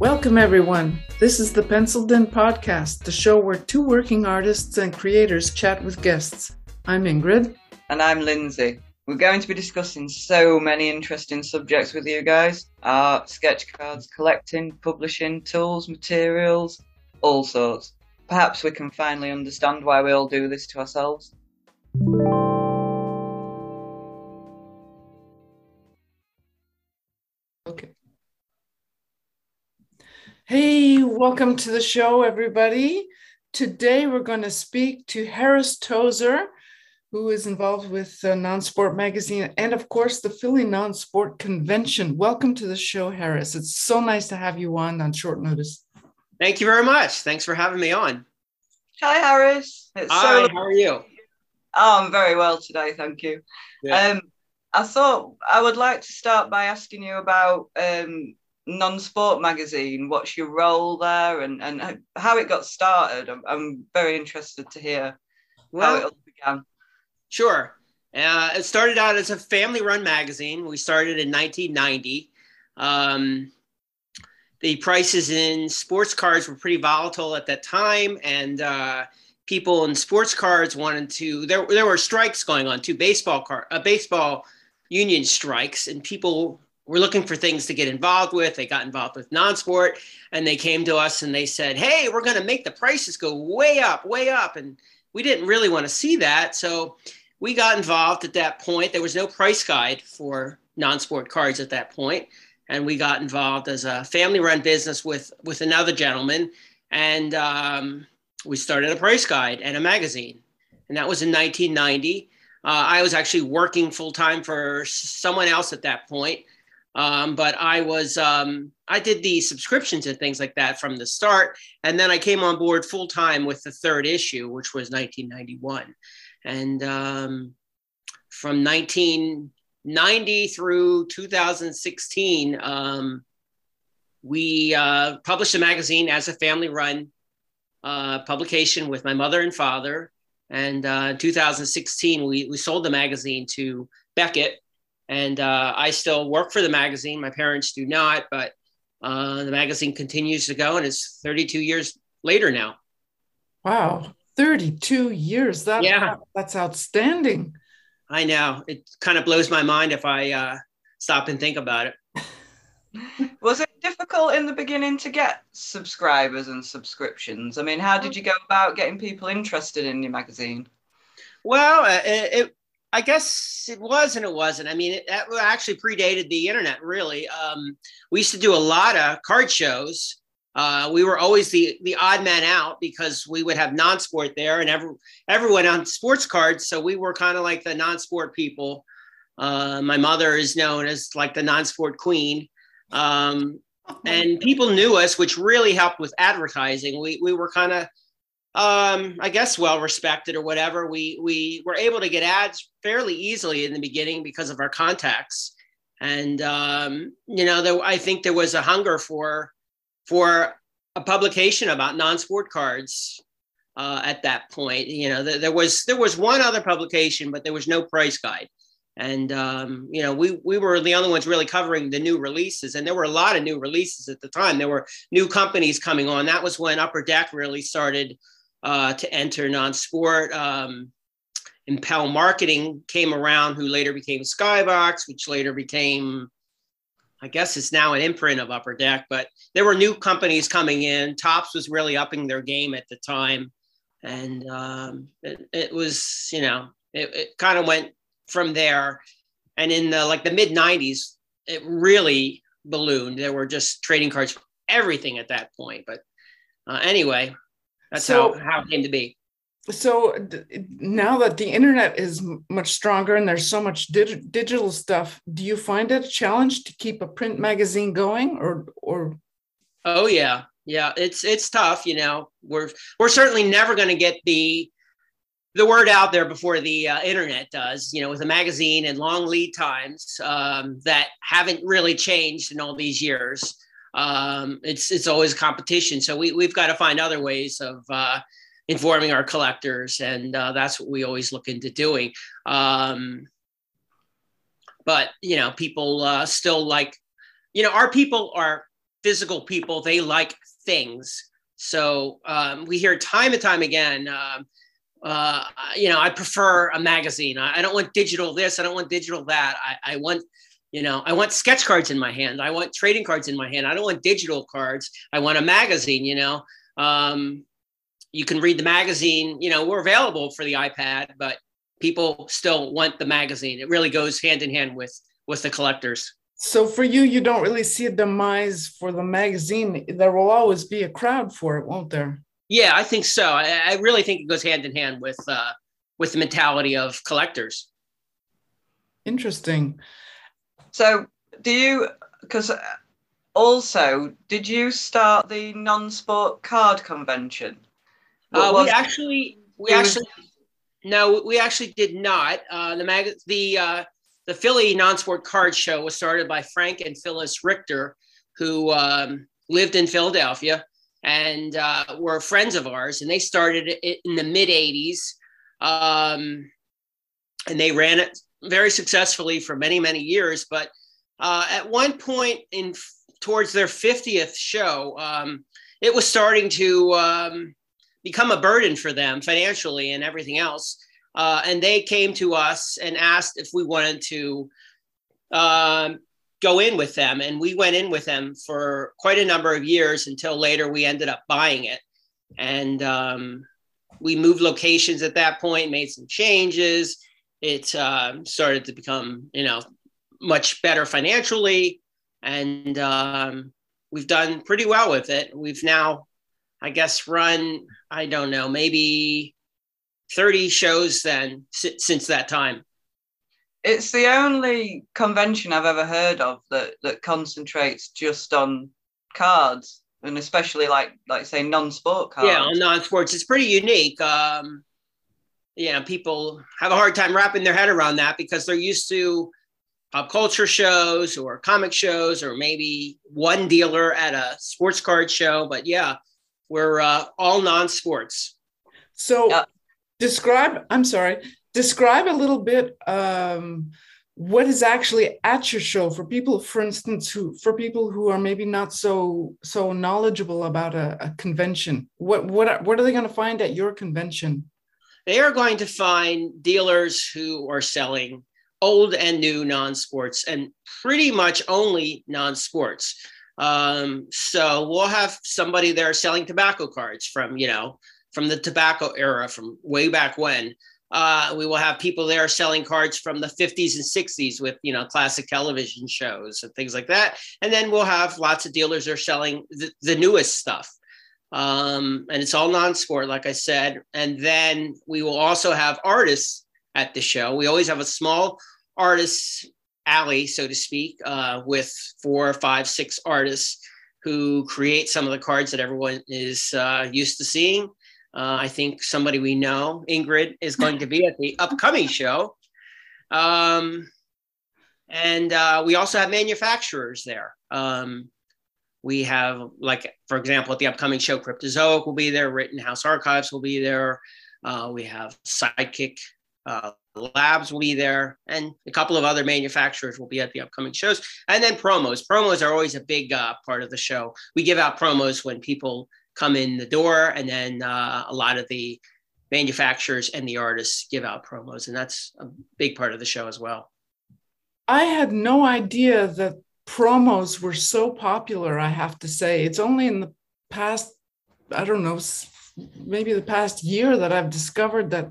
Welcome, everyone. This is the Penciled In Podcast, the show where two working artists and creators chat with guests. I'm Ingrid. And I'm Lindsey. We're going to be discussing so many interesting subjects with you guys art, sketch cards, collecting, publishing, tools, materials, all sorts. Perhaps we can finally understand why we all do this to ourselves. Hey, welcome to the show, everybody. Today we're going to speak to Harris Toser, who is involved with uh, Non-Sport Magazine and, of course, the Philly Non-Sport Convention. Welcome to the show, Harris. It's so nice to have you on on short notice. Thank you very much. Thanks for having me on. Hi, Harris. It's Hi, so how are you? Oh, I'm very well today, thank you. Yeah. Um, I thought I would like to start by asking you about um, non-sport magazine what's your role there and, and how it got started? I'm, I'm very interested to hear well, how it all began. Sure. Uh, it started out as a family-run magazine. We started in 1990 um, the prices in sports cards were pretty volatile at that time and uh, people in sports cards wanted to there, there were strikes going on two baseball car uh, baseball union strikes and people were looking for things to get involved with. They got involved with non-sport and they came to us and they said, "Hey, we're going to make the prices go way up, way up." And we didn't really want to see that, so we got involved at that point. There was no price guide for non-sport cards at that point, and we got involved as a family-run business with with another gentleman, and um, we started a price guide and a magazine, and that was in 1990. Uh, I was actually working full time for someone else at that point, um, but I was um, I did the subscriptions and things like that from the start, and then I came on board full time with the third issue, which was 1991, and um, from 1990 through 2016, um, we uh, published a magazine as a family-run uh, publication with my mother and father. And uh, in 2016, we, we sold the magazine to Beckett, and uh, I still work for the magazine. My parents do not, but uh, the magazine continues to go, and it's 32 years later now. Wow, 32 years. That, yeah. that's outstanding. I know. It kind of blows my mind if I uh, stop and think about it. Was it difficult in the beginning to get subscribers and subscriptions? I mean, how did you go about getting people interested in your magazine? Well, uh, it, it I guess it was and it wasn't. I mean, it, that actually predated the internet, really. Um, we used to do a lot of card shows. Uh, we were always the the odd man out because we would have non-sport there, and every, everyone on sports cards. So we were kind of like the non-sport people. Uh, my mother is known as like the non-sport queen, um, and people knew us, which really helped with advertising. We we were kind of um, I guess well respected or whatever. We we were able to get ads fairly easily in the beginning because of our contacts, and um, you know, there, I think there was a hunger for for a publication about non-sport cards uh, at that point. You know, there, there was there was one other publication, but there was no price guide. And um, you know, we we were the only ones really covering the new releases, and there were a lot of new releases at the time. There were new companies coming on. That was when Upper Deck really started uh, to enter non-sport. Um, Impel Marketing came around, who later became Skybox, which later became, I guess it's now an imprint of Upper Deck. But there were new companies coming in. Topps was really upping their game at the time, and um, it, it, was, you know, it, it kind of went from there. And in the like the mid '90s, it really ballooned. There were just trading cards everything at that point. But uh, anyway, that's so, how, how it came to be. So now that the internet is much stronger and there's so much dig- digital stuff, do you find it a challenge to keep a print magazine going or or Oh yeah. Yeah, it's it's tough, you know. We're we're certainly never going to get the the word out there before the uh, internet does, you know, with a magazine and long lead times um, that haven't really changed in all these years um, it's it's always competition. So we we've got to find other ways of uh, informing our collectors, and uh, that's what we always look into doing. Um, but you know, people uh, still like, you know, our people are physical people, they like things. So um, we hear time and time again, um, uh, you know, I prefer a magazine. I, I, don't want digital this. I don't want digital that. I, I, want, you know, I want sketch cards in my hand. I want trading cards in my hand. I don't want digital cards. I want a magazine, you know. Um, you can read the magazine, you know, we're available for the iPad, but people still want the magazine. It really goes hand in hand with with the collectors. So for you, you don't really see a demise for the magazine. There will always be a crowd for it, won't there? Yeah, I think so. I, I really think it goes hand in hand with uh, with the mentality of collectors. Interesting. So, do you? Because also, did you start the non-sport card convention? Uh, we actually, we actually, no, we actually did not. Uh, the mag, the uh, the Philly non-sport card show was started by Frank and Phyllis Richter, who um, lived in Philadelphia and uh, were friends of ours, and they started it in the mid '80s, um, and they ran it very successfully for many many years. But uh, at one point in towards their 50th show, um, it was starting to um, become a burden for them financially and everything else. Uh, and they came to us and asked if we wanted to um, go in with them. And we went in with them for quite a number of years until later we ended up buying it. And um, we moved locations at that point, made some changes. It uh, started to become, you know, much better financially. And um, we've done pretty well with it. We've now, I guess, run, I don't know, maybe 30 shows then since that time. It's the only convention I've ever heard of that that concentrates just on cards and especially like like say non-sport cards. Yeah, non-sports. It's pretty unique. Um, you know, people have a hard time wrapping their head around that because they're used to pop culture shows or comic shows or maybe one dealer at a sports card show. But yeah, we're uh, all non-sports. So describe i'm sorry describe a little bit um, what is actually at your show for people for instance who for people who are maybe not so so knowledgeable about a, a convention what what are, what are they going to find at your convention they are going to find dealers who are selling old and new non-sports and pretty much only non-sports. Um, so we'll have somebody there selling tobacco cards from you know from the tobacco era from way back when. Uh, we will have people there selling cards from the 50s and 60s with you know classic television shows and things like that. And then we'll have lots of dealers are selling the, the newest stuff um, and it's all non-sport like i said and then we will also have artists at the show we always have a small artists alley so to speak uh, with four five six artists who create some of the cards that everyone is uh, used to seeing uh, I think somebody we know, Ingrid, is going to be at the upcoming show. Um, and uh, we also have manufacturers there. Um, we have, like, for example, at the upcoming show, Cryptozoic will be there, Rittenhouse Archives will be there. Uh, we have Sidekick uh, Labs will be there, and a couple of other manufacturers will be at the upcoming shows. And then promos. Promos are always a big uh, part of the show. We give out promos when people come in the door, and then uh, a lot of the manufacturers and the artists give out promos, and that's a big part of the show as well. I had no idea that promos were so popular. I have to say, it's only in the past, I don't know, maybe the past year that I've discovered that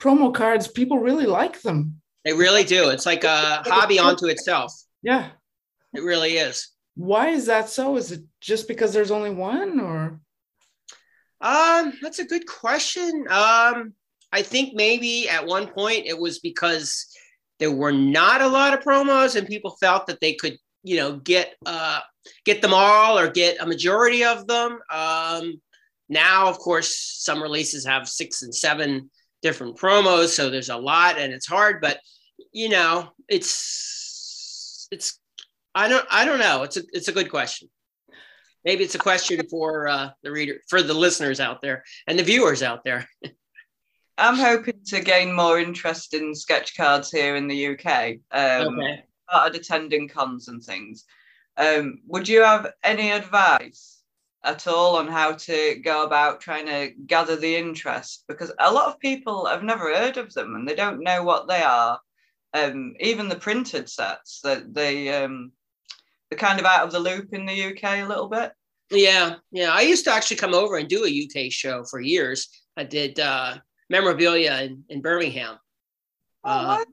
promo cards people really like them. They really do. It's like a hobby onto itself. Yeah, it really is. Why is that so? Is it just because there's only one, or? Um, that's a good question. Um, I think maybe at one point it was because there were not a lot of promos and people felt that they could, you know, get uh get them all or get a majority of them. Um, now, of course, some releases have six and seven different promos, so there's a lot and it's hard, but you know, it's it's I don't I don't know. It's a it's a good question maybe it's a question for uh, the reader, for the listeners out there and the viewers out there. I'm hoping to gain more interest in sketch cards here in the UK. Um, okay. Started attending cons and things. Um, would you have any advice at all on how to go about trying to gather the interest? Because a lot of people have never heard of them and they don't know what they are. Um, even the printed sets that they um, they're kind of out of the loop in the UK a little bit. Yeah, yeah. I used to actually come over and do a UK show for years. I did uh, memorabilia in, in Birmingham. Oh, uh,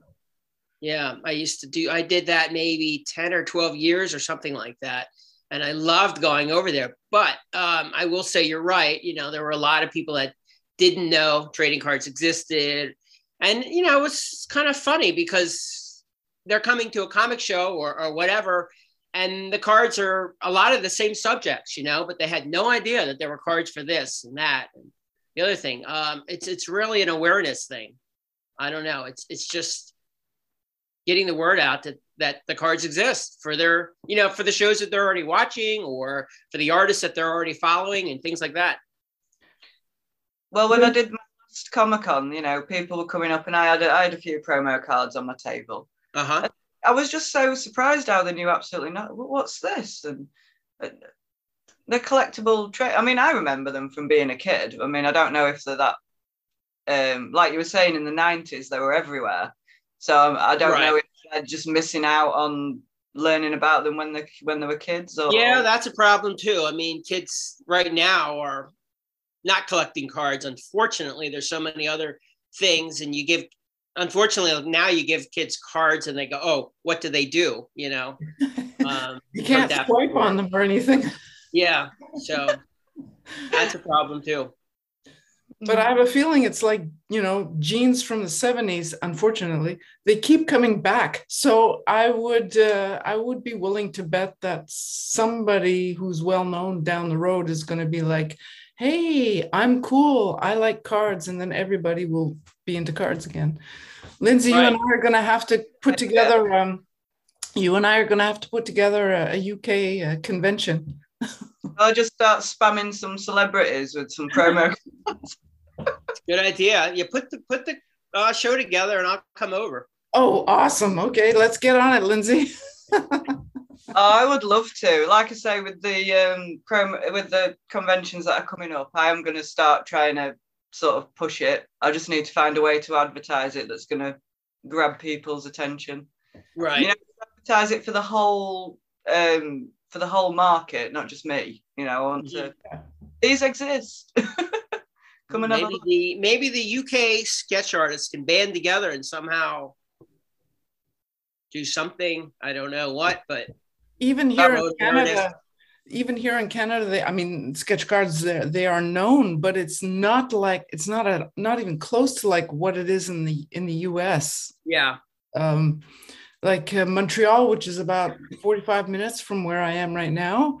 yeah, I used to do, I did that maybe 10 or 12 years or something like that. And I loved going over there. But um, I will say you're right. You know, there were a lot of people that didn't know trading cards existed. And, you know, it was kind of funny because they're coming to a comic show or, or whatever. And the cards are a lot of the same subjects, you know, but they had no idea that there were cards for this and that. And the other thing, um, it's it's really an awareness thing. I don't know. It's it's just getting the word out that that the cards exist for their you know for the shows that they're already watching or for the artists that they're already following and things like that. Well when i did my last comic-con you know people were coming up and i had a, I had a few promo cards on my table. Uh-huh. I was just so surprised how they knew absolutely not what's this? And uh, the collectible trade i mean i remember them from being a kid. I mean i don't know if they're that um like you were saying in the 90s they were everywhere so I don't right. know if they're just missing out on learning about them when they when they were kids. Or... Yeah, that's a problem too. I mean, kids right now are not collecting cards. Unfortunately, there's so many other things, and you give. Unfortunately, now you give kids cards, and they go, "Oh, what do they do?" You know, um, you can't swipe on them or anything. Yeah, so that's a problem too but I have a feeling it's like, you know, jeans from the 70s, unfortunately, they keep coming back. So I would uh, I would be willing to bet that somebody who's well known down the road is going to be like, "Hey, I'm cool. I like cards." And then everybody will be into cards again. Lindsey, right. you and I are going to have to put together um, you and I are going to have to put together a, a UK uh, convention. I'll just start spamming some celebrities with some promo. Good idea. You put the put the uh, show together, and I'll come over. Oh, awesome! Okay, let's get on it, Lindsey. oh, I would love to. Like I say, with the um, promo, with the conventions that are coming up, I am going to start trying to sort of push it. I just need to find a way to advertise it that's going to grab people's attention. Right. You know, advertise it for the whole um, for the whole market, not just me. You know, I want to. Yeah. These exist. Come on, maybe the maybe the UK sketch artists can band together and somehow do something. I don't know what, but even here in Canada, even here in Canada, they I mean sketch cards they they are known, but it's not like it's not a not even close to like what it is in the in the US. Yeah. Um, like uh, Montreal, which is about 45 minutes from where I am right now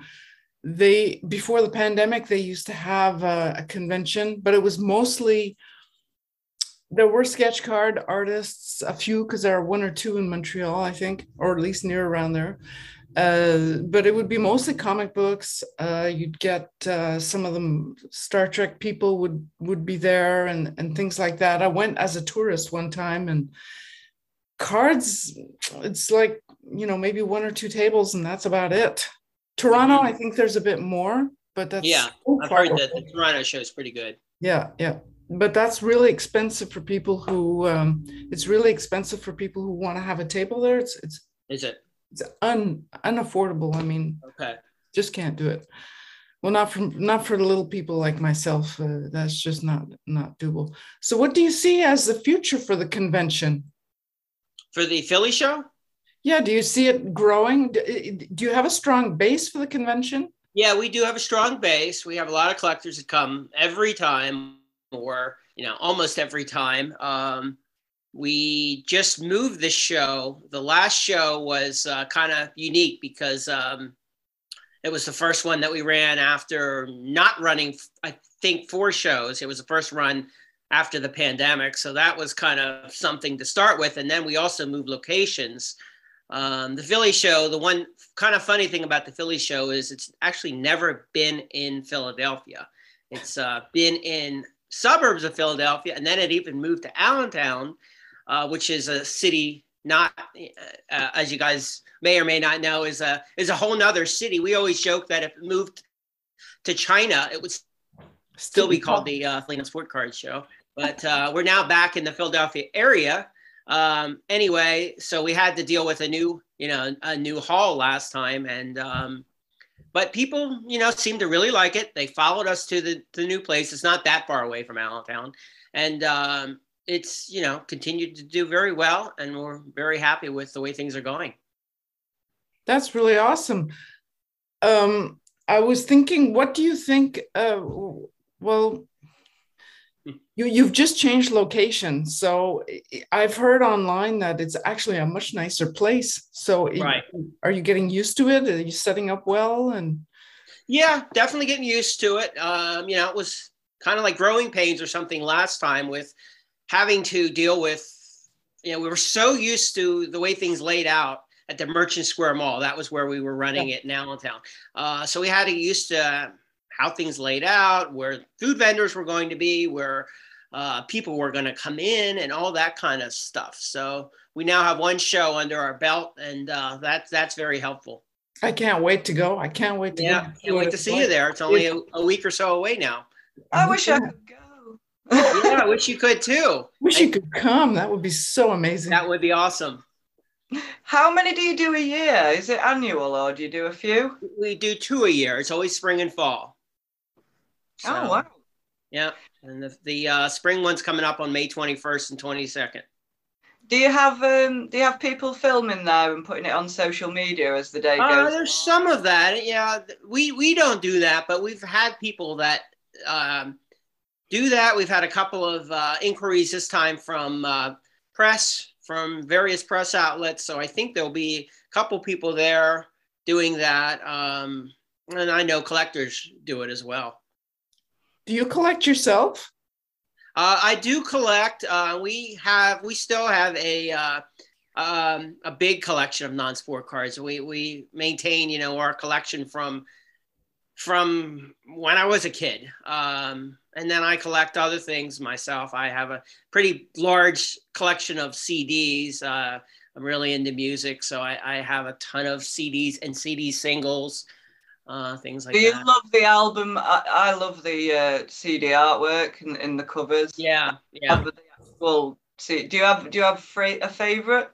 they before the pandemic they used to have a, a convention but it was mostly there were sketch card artists a few because there are one or two in montreal i think or at least near around there. Uh, but it would be mostly comic books. Uh, you'd get uh, some of them star trek people would would be there and and things like that. I went as a tourist one time and cards it's like you know maybe one or two tables and that's about it Toronto, I think there's a bit more, but that's yeah. So I've heard that the Toronto show is pretty good. Yeah, yeah, but that's really expensive for people who. Um, it's really expensive for people who want to have a table there. It's it's. Is it? It's un unaffordable. I mean, okay, just can't do it. Well, not for not for little people like myself. Uh, that's just not not doable. So, what do you see as the future for the convention? For the Philly show? Yeah, do you see it growing? Do you have a strong base for the convention? Yeah, we do have a strong base. We have a lot of collectors that come every time, or you know, almost every time. Um, we just moved the show. The last show was uh, kind of unique because um, it was the first one that we ran after not running, I think, four shows. It was the first run after the pandemic. So that was kind of something to start with. And then we also moved locations. Um, the Philly show, the one kind of funny thing about the Philly show is it's actually never been in Philadelphia. It's uh, been in suburbs of Philadelphia, and then it even moved to Allentown, uh, which is a city not uh, as you guys may or may not know is a is a whole nother city we always joke that if it moved to china it would still be called the uh, Sport Card Show. But uh, we're now back in the Philadelphia area. Um, anyway, so we had to deal with a new, you know, a new hall last time, and um, but people, you know, seemed to really like it. They followed us to the the new place. It's not that far away from Allentown, and um, it's you know continued to do very well, and we're very happy with the way things are going. That's really awesome. Um, I was thinking, what do you think? Uh, well, you you've just changed location, so I've heard online that it's actually a much nicer place. So, right. are you getting used to it? Are you setting up well? And yeah, definitely getting used to it. Um, you know, it was kind of like growing pains or something last time with having to deal with. You know, we were so used to the way things laid out at the Merchant Square Mall. That was where we were running yeah. it in Allentown. Uh, so we had to used to how things laid out, where food vendors were going to be, where uh, people were going to come in, and all that kind of stuff. So we now have one show under our belt, and uh, that's that's very helpful. I can't wait to go. I can't wait to yeah, go. can't wait to see you there. It's only a, a, week or so away now. I wish I could go. yeah, I wish you could too. Wish I, you could come. That would be so amazing. That would be awesome. How many do you do a year? Is it annual or do you do a few? We do two a year. It's always spring and fall. So, oh wow! Yeah, and the, the uh, spring one's coming up on May 21st and 22nd. Do you have um, do you have people filming there and putting it on social media as the day uh, goes? There's some of that. Yeah, we we don't do that, but we've had people that um, do that. We've had a couple of uh, inquiries this time from uh, press, from various press outlets. So I think there'll be a couple people there doing that, um, and I know collectors do it as well. Do you collect yourself? Uh, I do collect. Uh, we have, we still have a uh, um, a big collection of non-sport cards. We we maintain, you know, our collection from from when I was a kid, um, and then I collect other things myself. I have a pretty large collection of CDs. Uh, I'm really into music, so I, I have a ton of CDs and CD singles uh, things like that. Do you that. love the album? I, I love the uh, CD artwork in, in the covers. Yeah, yeah. Well, see, do you have do you have a favorite?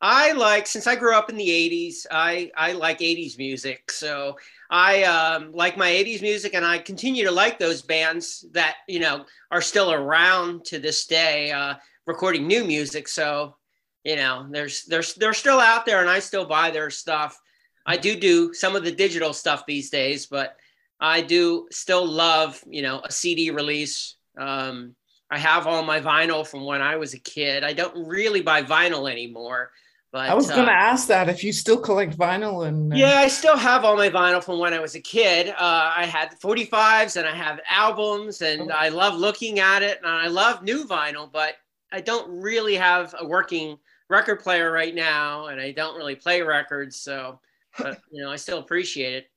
I like since I grew up in the '80s. I I like '80s music, so I um, like my '80s music, and I continue to like those bands that you know are still around to this day, uh, recording new music. So you know, there's there's they're still out there, and I still buy their stuff. I do do some of the digital stuff these days, but I do still love, you know, a CD release. Um, I have all my vinyl from when I was a kid. I don't really buy vinyl anymore. But, I was going to uh, ask that if you still collect vinyl and uh... yeah, I still have all my vinyl from when I was a kid. Uh, I had 45s and I have albums, and oh. I love looking at it, and I love new vinyl, but I don't really have a working record player right now, and I don't really play records, so but you know, I still appreciate it.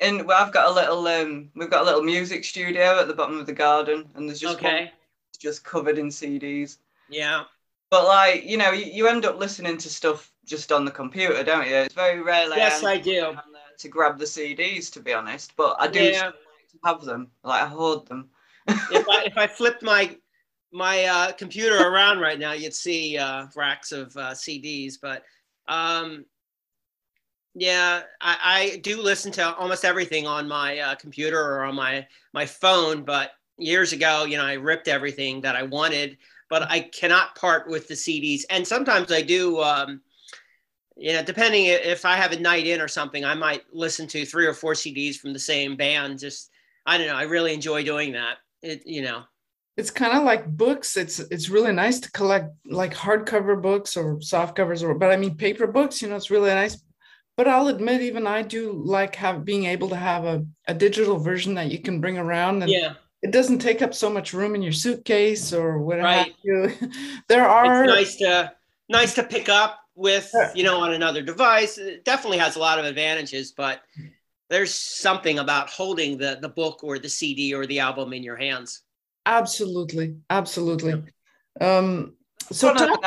And well, I've got a little um, we've got a little music studio at the bottom of the garden, and there's just okay. just covered in CDs. Yeah. But like you know, you, you end up listening to stuff just on the computer, don't you? It's very rare. Yes, I do. To grab the CDs, to be honest, but I do yeah. like to have them. Like I hoard them. if I if I flipped my my uh, computer around right now, you'd see uh, racks of uh, CDs. But um, yeah, I, I, do listen to almost everything on my uh, computer or on my my phone. But years ago, you know, I ripped everything that I wanted, but I cannot part with the CDs. And sometimes I do. Um, you know, depending if I have a night in or something, I might listen to three or four CDs from the same band. Just I don't know. I really enjoy doing that. It you know. It's kind of like books. It's it's really nice to collect like hardcover books or soft covers or but I mean paper books. You know, it's really nice but I'll admit, even I do like have being able to have a, a digital version that you can bring around. And yeah. It doesn't take up so much room in your suitcase or whatever. Right. You. there are it's nice to nice to pick up with, you know, on another device. It definitely has a lot of advantages, but there's something about holding the the book or the CD or the album in your hands. Absolutely, absolutely. Um, so talk-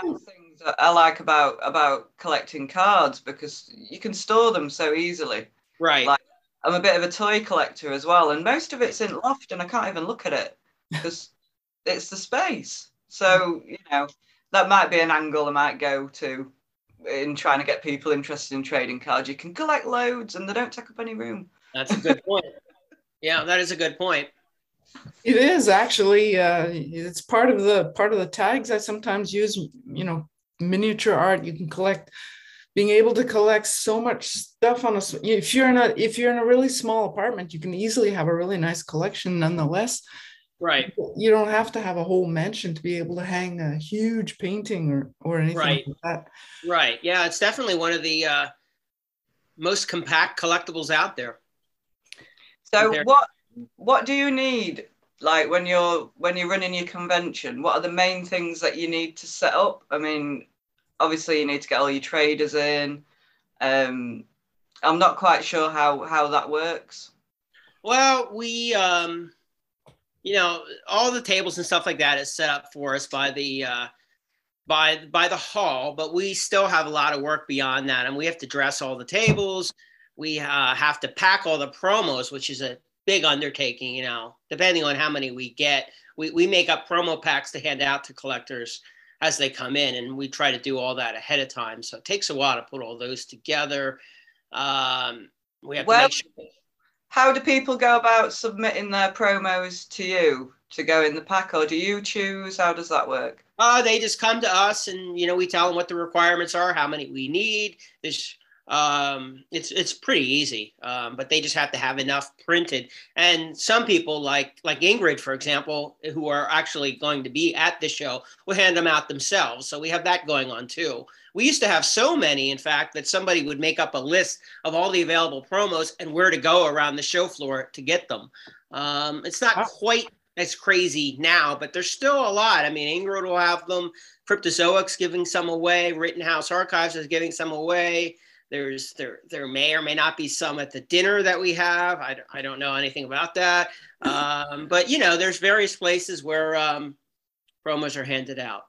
I like about about collecting cards because you can store them so easily. Right. Like I'm a bit of a toy collector as well, and most of it's in loft, and I can't even look at it because it's the space. So you know that might be an angle I might go to in trying to get people interested in trading cards. You can collect loads, and they don't take up any room. That's a good point. yeah, that is a good point. It is actually. Uh, it's part of the part of the tags I sometimes use. You know, miniature art. You can collect being able to collect so much stuff on a if you're in a if you're in a really small apartment you can easily have a really nice collection nonetheless. Right. You don't have to have a whole mansion to be able to hang a huge painting or or anything right. like that. Right. Yeah it's definitely one of the uh, most compact collectibles out there. So compared- what what do you need like when you're when you're running your convention? What are the main things that you need to set up? I mean obviously you need to get all your traders in. Um, I'm not quite sure how how that works. Well, we um, you know all the tables and stuff like that is set up for us by the uh, by by the hall, but we still have a lot of work beyond that, and we have to dress all the tables. We uh, have to pack all the promos, which is a big undertaking. You know, depending on how many we get, we we make up promo packs to hand out to collectors as they come in. And we try to do all that ahead of time. So it takes a while to put all those together. Um, we have well, to make sure. How do people go about submitting their promos to you to go in the pack, or do you choose? How does that work? Uh, they just come to us, and you know we tell them what the requirements are, how many we need. There's um, it's it's pretty easy, um, but they just have to have enough printed. And some people, like like Ingrid, for example, who are actually going to be at the show, will hand them out themselves. So we have that going on too. We used to have so many, in fact, that somebody would make up a list of all the available promos and where to go around the show floor to get them. Um, it's not quite as crazy now, but there's still a lot. I mean, Ingrid will have them. Cryptozoics giving some away. Rittenhouse Archives is giving some away. There's there there may or may not be some at the dinner that we have. I, I don't know anything about that. Um, but you know, there's various places where um, promos are handed out.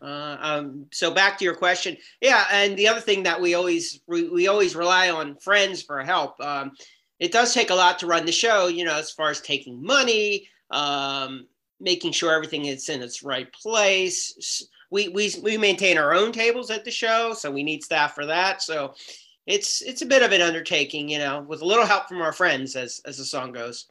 Uh, um, so back to your question, yeah. And the other thing that we always we, we always rely on friends for help. Um, it does take a lot to run the show, you know, as far as taking money, um, making sure everything is in its right place we we we maintain our own tables at the show, so we need staff for that. So it's it's a bit of an undertaking, you know, with a little help from our friends, as as the song goes.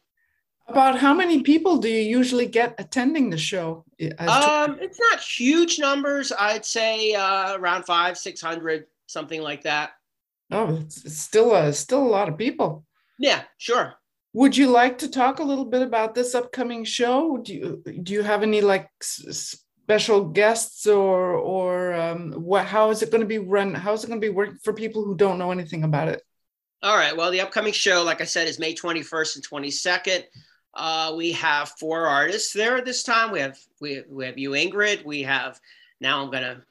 About how many people do you usually get attending the show? Um, it's not huge numbers. I'd say uh, around five, six hundred, something like that. Oh, it's, it's still a still a lot of people. Yeah, sure. Would you like to talk a little bit about this upcoming show? Do you do you have any like special guests or or um, what how is it going to be run how is it going to be working for people who don't know anything about it? All right well the upcoming show like i said is may 21st and 22nd uh, we have four artists there this time. We have we, we have you ingrid. We have now i'm gonna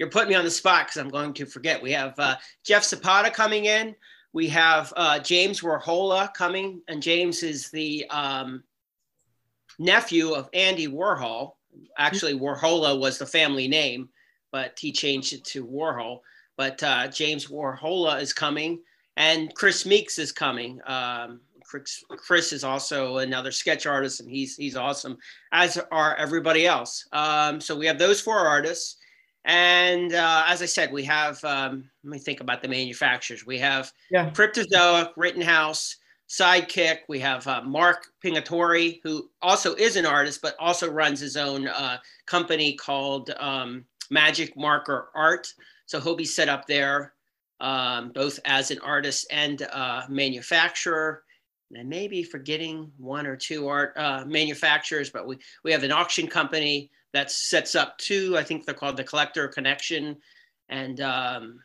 you're putting me on the spot because i'm going to forget. We have uh, jeff zapata coming in. We have uh, james warhola coming and james is the um, nephew of andy warhol actually Warhola was the family name, but he changed it to Warhol. But uh, James Warhola is coming, and Chris Meeks is coming. Um, Chris, Chris, is also another sketch artist, and he's he's awesome, as are everybody else. Um, so we have those four artists, and uh, as I said, we have. Um, let me think about the manufacturers. We have yeah. Cryptozoic, Rittenhouse, sidekick. We have uh, Mark Pingitore, who also is an artist, but also runs his own uh, company called um, Magic Marker Art. So he'll be set up there um, both as an artist and uh, manufacturer. And I may be forgetting one or two art uh, manufacturers, but we, we have an auction company that sets up two. I think they're called the Collector Connection. And um,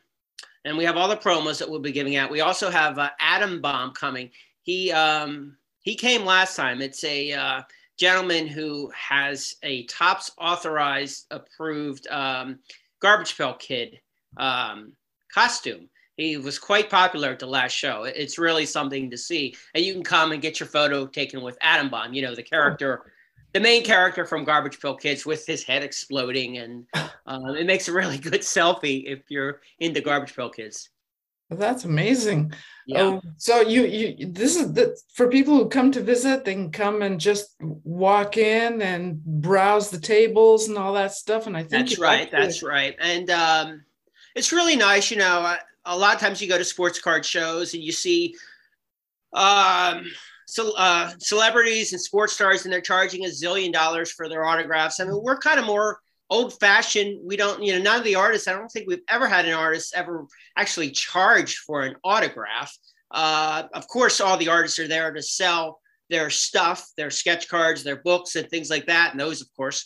and we have all the promos that we'll be giving out. We also have uh, Adam Bomb coming. He um, he came last time. It's a uh, gentleman who has a Topps authorized approved um, Garbage Pail Kid um, costume. He was quite popular at the last show. It's really something to see, and you can come and get your photo taken with adam Bomb. You know the character the main character from Garbage Pail Kids with his head exploding, and um, it makes a really good selfie if you're into Garbage Pail Kids. That's amazing. Yeah. Oh, so you you this is the for people who come to visit, they can come and just walk in and browse the tables and all that stuff. And I think that's right. That's right. And um, it's really nice. You know, a lot of times you go to sports card shows and you see um, so, uh, celebrities and sports stars, and they're charging a zillion dollars for their autographs. I mean, we're kind of more old fashioned. We don't, you know, none of the artists, I don't think we've ever had an artist ever actually charge for an autograph. Uh, of course, all the artists are there to sell their stuff, their sketch cards, their books, and things like that. And those, of course,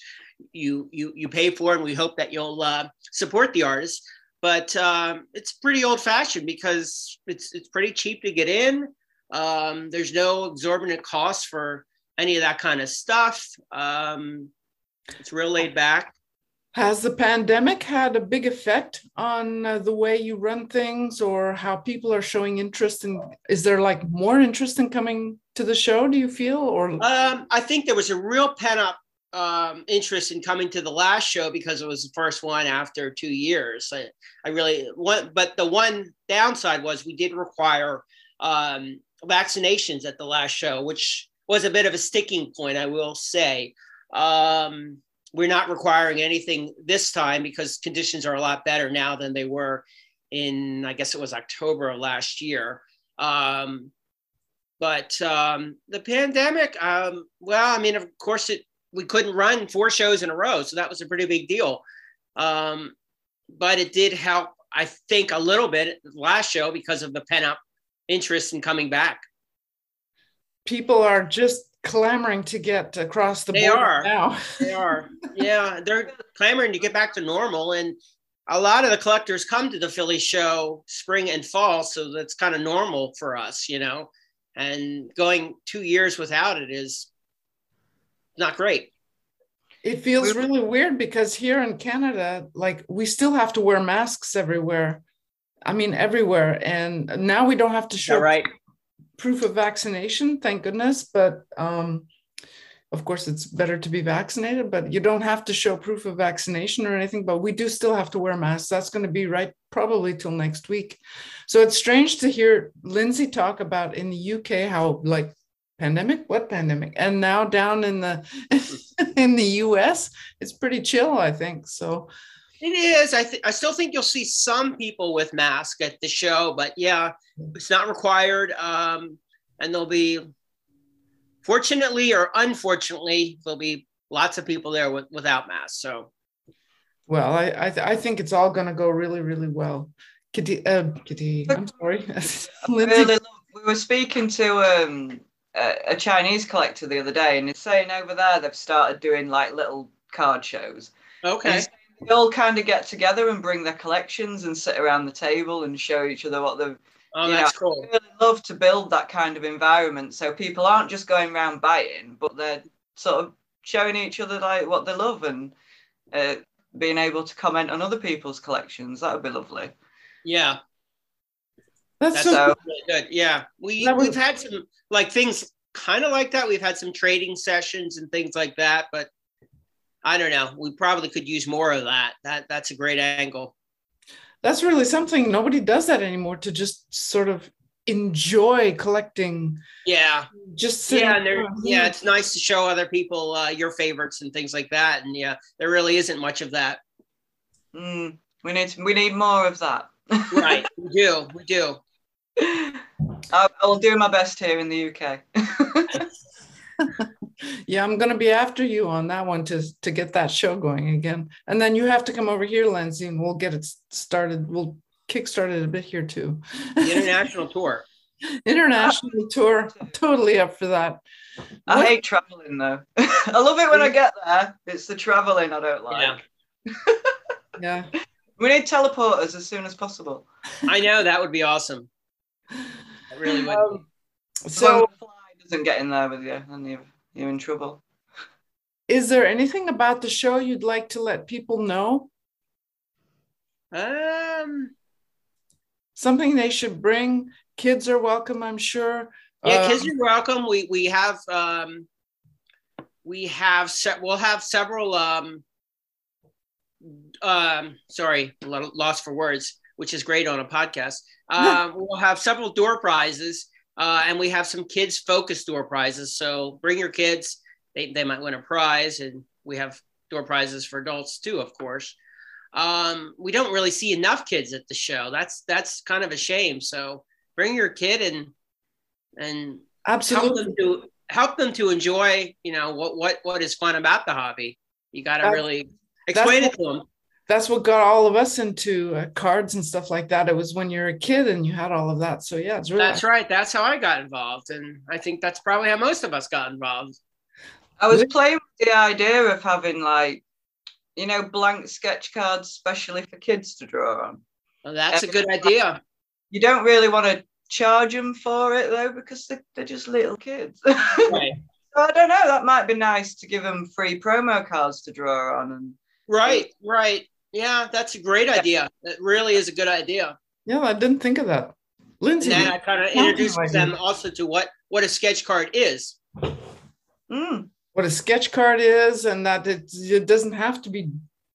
you you you pay for, and we hope that you'll uh, support the artists. But um, it's pretty old fashioned because it's it's pretty cheap to get in. Um, there's no exorbitant costs for any of that kind of stuff. Um, it's real laid back. Has the pandemic had a big effect on uh, the way you run things or how people are showing interest in is there like more interest in coming to the show do you feel or um, I think there was a real pent up um, interest in coming to the last show because it was the first one after two years. I, I really want, but the one downside was we did require um, vaccinations at the last show, which was a bit of a sticking point, I will say. Um, we're not requiring anything this time because conditions are a lot better now than they were in, I guess it was October of last year. Um, but um, the pandemic, um, well, I mean, of course, it we couldn't run four shows in a row, so that was a pretty big deal. Um, but it did help, I think, a little bit last show because of the pent up interest in coming back. People are just clamoring to get across the they border are. now. they are. Yeah, they're clamoring to get back to normal. And a lot of the collectors come to the Philly show spring and fall. So that's kind of normal for us, you know. And going two years without it is not great. It feels really weird because here in Canada, like we still have to wear masks everywhere. I mean, everywhere. And now we don't have to show right. Proof of vaccination, thank goodness. But um, of course, it's better to be vaccinated, but you don't have to show proof of vaccination or anything. But we do still have to wear masks. That's going to be right probably till next week. So it's strange to hear Lindsey talk about in the UK how like pandemic what pandemic and now down in the in the us it's pretty chill i think so it is. I th- I still think you'll see some people with masks at the show, but yeah, it's not required. Um, and there'll be, fortunately or unfortunately, there'll be lots of people there with, without masks. So, well, I I, th- I think it's all going to go really really well. Kitty, uh, Kitty, I'm sorry. really we were speaking to um, a, a Chinese collector the other day, and he's saying over there they've started doing like little card shows. Okay they all kind of get together and bring their collections and sit around the table and show each other what they've. Oh, that's know, cool. I really love to build that kind of environment so people aren't just going around buying, but they're sort of showing each other like what they love and uh, being able to comment on other people's collections. That would be lovely. Yeah. That's, that's so really good. Yeah. We, we've had some like things kind of like that. We've had some trading sessions and things like that, but I don't know. We probably could use more of that. That that's a great angle. That's really something. Nobody does that anymore. To just sort of enjoy collecting. Yeah. Just yeah, and yeah, it's nice to show other people uh, your favorites and things like that. And yeah, there really isn't much of that. Mm, we need we need more of that. right, we do, we do. I, will do my best here in the UK. yeah, I'm going to be after you on that one to to get that show going again. And then you have to come over here, Lindsey, and we'll get it started. We'll kickstart it a bit here too. The international tour. international tour. totally up for that. I what? hate traveling though. I love it when I get there. It's the traveling I don't like. Yeah. yeah. We need teleporters as soon as possible. I know that would be awesome. I really would. Um, so fly doesn't get in there with you, and you're, you're in trouble. Is there anything about the show you'd like to let people know? Um, something they should bring. Kids are welcome, I'm sure. Yeah, um, kids are welcome. We we have um, we have se- we'll have several um, um, sorry, lost for words, which is great on a podcast. Um, we'll have several door prizes, uh, and we have some kids focused door prizes. So bring your kids; they they might win a prize, and we have door prizes for adults too, of course. Um, we don't really see enough kids at the show. That's that's kind of a shame. So bring your kid and and absolutely help them to help them to enjoy. You know what what what is fun about the hobby. You got to really explain it to them that's what got all of us into uh, cards and stuff like that. It was when you're a kid and you had all of that. So yeah, it's really that's right. That's how I got involved, and I think that's probably how most of us got involved. I was playing with the idea of having like, you know, blank sketch cards, especially for kids to draw on. Well, that's a good idea. You don't really want to charge them for it though, because they're, they're just little kids. Right. so I don't know. That might be nice to give them free promo cards to draw on and. Right, right. Yeah, that's a great idea. That really is a good idea. Yeah, I didn't think of that. Lindsey. And then I kind of introduced them also to what what a sketch card is. Mm. What a sketch card is, and that it, it doesn't have to be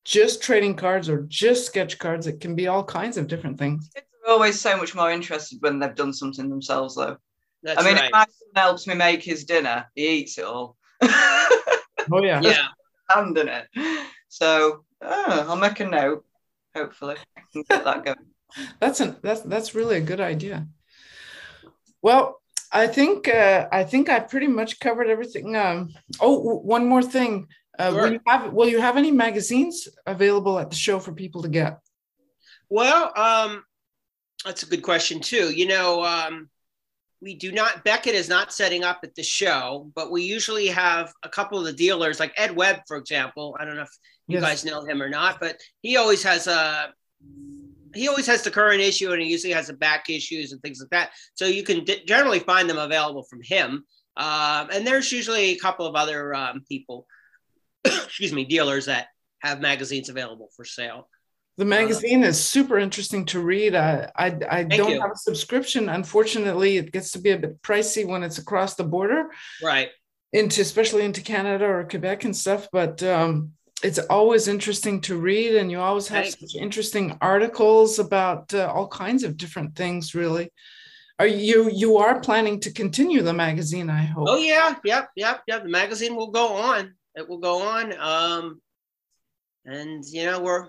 just trading cards or just sketch cards. It can be all kinds of different things. Kids are always so much more interested when they've done something themselves, though. That's I mean, right. if my son helps me make his dinner, he eats it all. oh yeah. Yeah. Hand in it. So oh, I'll make a note. Hopefully, I can get that going. that's an that's that's really a good idea. Well, I think uh, I think I pretty much covered everything. Um, oh, one more thing. Uh, Sure. will you have will you have any magazines available at the show for people to get? Well, um, that's a good question too. You know, um, we do not. Beckett is not setting up at the show, but we usually have a couple of the dealers, like Ed Webb, for example. I don't know if you Yes. guys know him or not, but he always has a. He always has the current issue, and he usually has the back issues and things like that. So you can d- generally find them available from him. Um, and there's usually a couple of other um, people, excuse me, dealers that have magazines available for sale. The magazine is super interesting to read. I I, I don't you. have a subscription. Unfortunately, it gets to be a bit pricey when it's across the border Right. into especially into Canada or Quebec and stuff. But um, it's always interesting to read, and you always have Right. such interesting articles about uh, all kinds of different things. Really, are you you are planning to continue the magazine? I hope. Oh yeah, yep, yep, yep. The magazine will go on. It will go on. Um, and you know we're.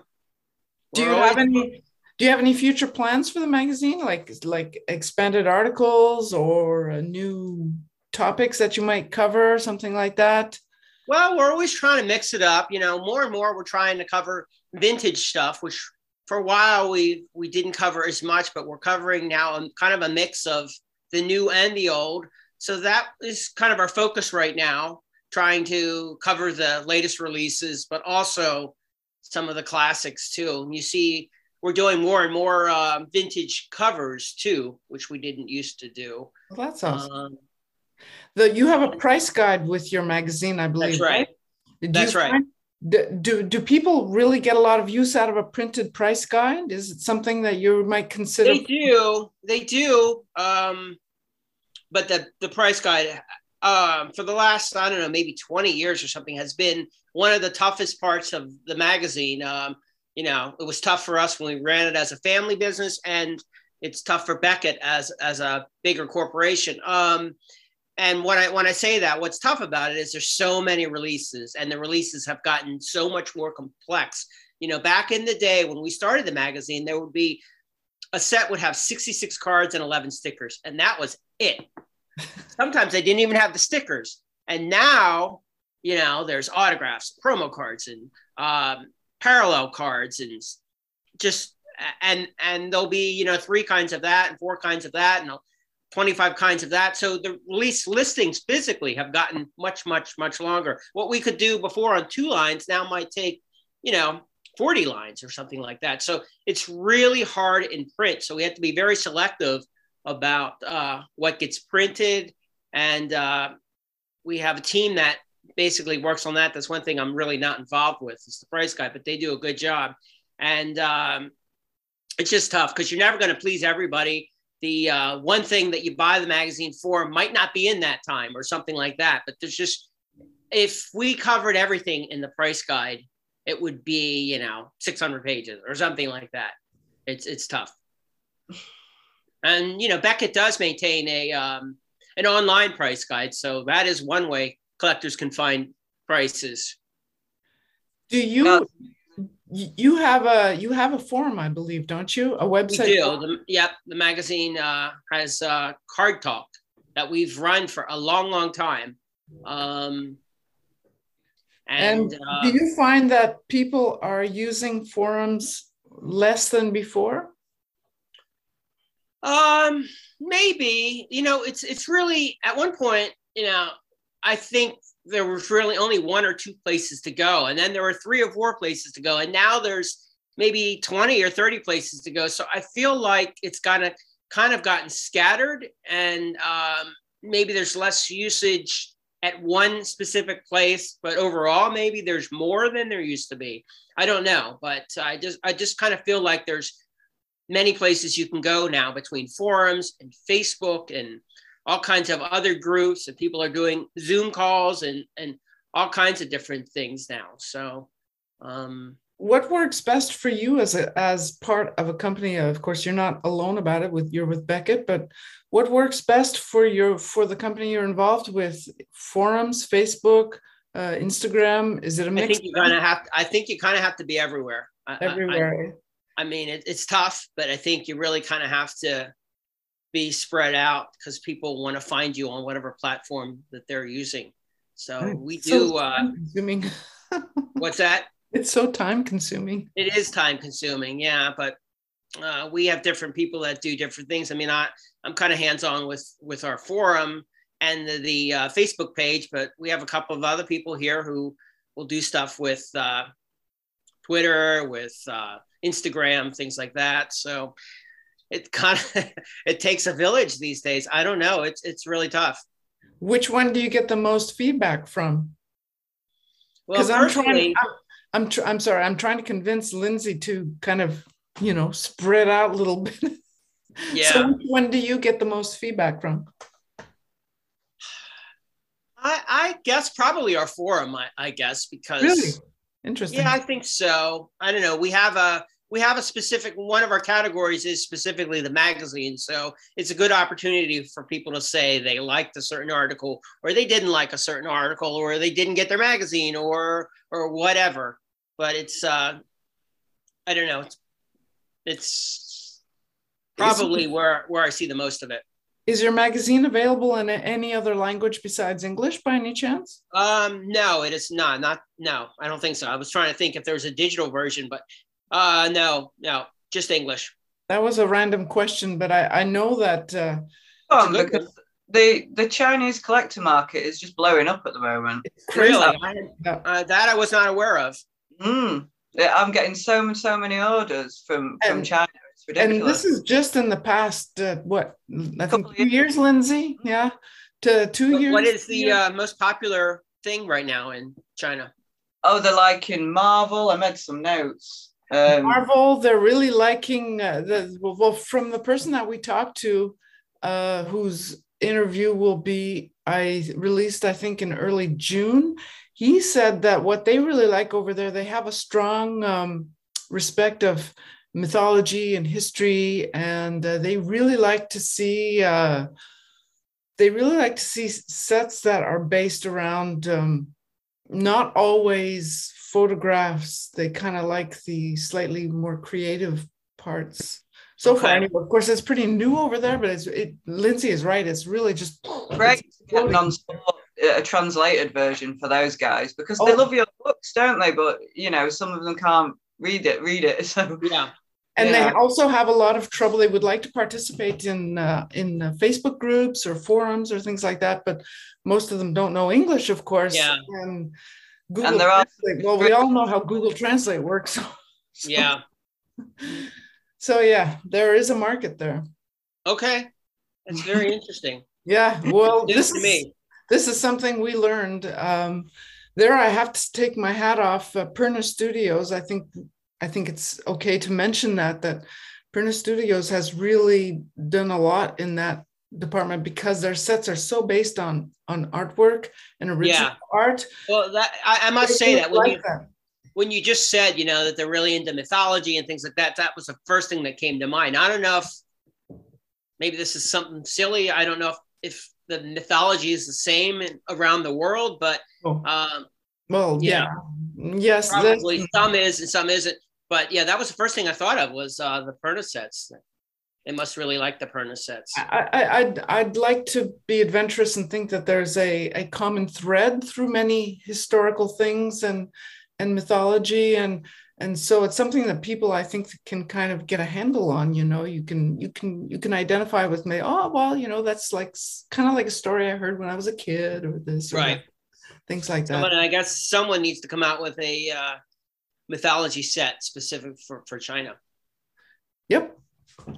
Do you we're have any? Do you have any future plans for the magazine, like like expanded articles or uh, new topics that you might cover, something like that? Well, we're always trying to mix it up. You know, more and more we're trying to cover vintage stuff, which for a while we we didn't cover as much, but we're covering now a, kind of a mix of the new and the old. So that is kind of our focus right now, trying to cover the latest releases, but also some of the classics too. And you see, we're doing more and more uh, vintage covers too, which we didn't used to do. Well, that sounds. Um, the you have a price guide with your magazine, I believe. that's right. Do That's right. find- do, do do people really get a lot of use out of a printed price guide? Is it something that you might consider? They do. They do. Um, but the the price guide um, for the last I don't know maybe twenty years or something has been one of the toughest parts of the magazine. Um, you know, it was tough for us when we ran it as a family business, and it's tough for Beckett as as a bigger corporation. Um, and when I when I say that, what's tough about it is there's so many releases, and the releases have gotten so much more complex. You know, back in the day when we started the magazine, there would be a set would have 66 cards and 11 stickers, and that was it. Sometimes they didn't even have the stickers. And now, you know, there's autographs, promo cards, and um, parallel cards, and just and and there'll be you know three kinds of that and four kinds of that and 25 kinds of that. So the release listings physically have gotten much, much, much longer. What we could do before on two lines now might take, you know, 40 lines or something like that. So it's really hard in print. So we have to be very selective about uh, what gets printed. And uh, we have a team that basically works on that. That's one thing I'm really not involved with is the price guy, but they do a good job. And um, it's just tough because you're never going to please everybody the uh, one thing that you buy the magazine for might not be in that time or something like that. But there's just if we covered everything in the price guide, it would be you know 600 pages or something like that. It's it's tough. And you know Beckett does maintain a um, an online price guide, so that is one way collectors can find prices. Do you? Uh, you have a you have a forum, I believe, don't you? A website. We do. The, yep, the magazine uh, has uh, Card Talk that we've run for a long, long time. Um, and, and uh, do you find that people are using forums less than before? Um, maybe. You know, it's it's really at one point. You know, I think there was really only one or two places to go, and then there were three or four places to go, and now there's maybe 20 or 30 places to go. So I feel like it's kind of kind of gotten scattered, and um, maybe there's less usage at one specific place, but overall maybe there's more than there used to be. I don't know, but I just I just kind of feel like there's many places you can go now between forums and Facebook and all kinds of other groups and people are doing Zoom calls and and all kinds of different things now. So um what works best for you as a as part of a company? Of course you're not alone about it with you're with beckett but what works best for your for the company you're involved with? Forums facebook uh, instagram? Is it a mix i think you kind of have i think you kind of have to be everywhere. Everywhere i, I, I mean it, it's tough but i think you really kind of have to be spread out because people want to find you on whatever platform that they're using so we do so uh, consuming what's that it's so time consuming. It is time consuming, yeah. But uh, we have different people that do different things. I mean, I I'm kind of hands on with with our forum and the, the uh, Facebook page, but we have a couple of other people here who will do stuff with uh, Twitter, with uh, Instagram, things like that. So it kind of it takes a village these days. I don't know. It's it's really tough. Which one do you get the most feedback from? Because well, I'm trying. I'm, I'm tr- I'm sorry. I'm trying to convince Lindsey to kind of you know spread out a little bit. Yeah. so when do you get the most feedback from? I, I guess probably our forum. I, I guess because really interesting. Yeah, I think so. I don't know. We have a we have a specific one of our categories is specifically the magazine so it's a good opportunity for people to say they liked a certain article or they didn't like a certain article or they didn't get their magazine or or whatever but it's uh, I don't know. It's it's probably where where I see the most of it. Is your magazine available in any other language besides English by any chance? Um, no, it is not. Not no, I don't think so. I was trying to think if there's a digital version, but uh, no, no, just English. That was a random question, but I I know that. Uh, oh, because the the Chinese collector market is just blowing up at the moment. Really, I, uh, that I was not aware of. Mm. I'm getting so so many orders from from and, China. It's ridiculous. And this is just in the past uh, what I think two years, Lindsey. Yeah, to two years. What is the uh, most popular thing right now in China? Oh, they're liking Marvel. I made some notes. Um, Marvel, they're really liking uh, the well from the person that we talked to, uh, whose interview will be I released I think in early June he said that what they really like over there, they have a strong um, respect of mythology and history, and uh, they really like to see. Uh, they really like to see sets that are based around um, not always photographs. They kind of like the slightly more creative parts. So okay. far, anyway, of course, it's pretty new over there, but it's it. Lindsey is right. It's really just right a translated version for those guys because oh. they love your books, don't they? But you know, some of them can't read it. Read it. So yeah. And yeah. they also have a lot of trouble. They would like to participate in uh, in uh, Facebook groups or forums or things like that, but most of them don't know English, of course. Yeah. And Google and Translate. Well, we all know how Google Translate works. So, yeah. So yeah, there is a market there. Okay, that's very interesting. yeah. Well, this is me this is something we learned. Um, there, I have to take my hat off. Uh, Perna Studios. I think I think it's okay to mention that that Perna Studios has really done a lot in that department because their sets are so based on on artwork and original yeah. art. Well, that I, I must say that when like you when you just said you know that they're really into mythology and things like that, that was the first thing that came to mind. I don't know if maybe this is something silly. I don't know if, if the mythology is the same in, around the world, but oh. um, well, yeah, yes, probably some is and some isn't. But yeah, that was the first thing I thought of was uh, the Perna sets. They must really like the Perna sets. I, I, I'd, I'd like to be adventurous and think that there's a, a common thread through many historical things and and mythology. And and so it's something that people i think can kind of get a handle on you know? You can you can you can identify with me oh well you know that's like kind of like a story i heard when i was a kid or this or right. That, things like that. Someone, i guess someone needs to come out with a uh, mythology set specific for for china. Yep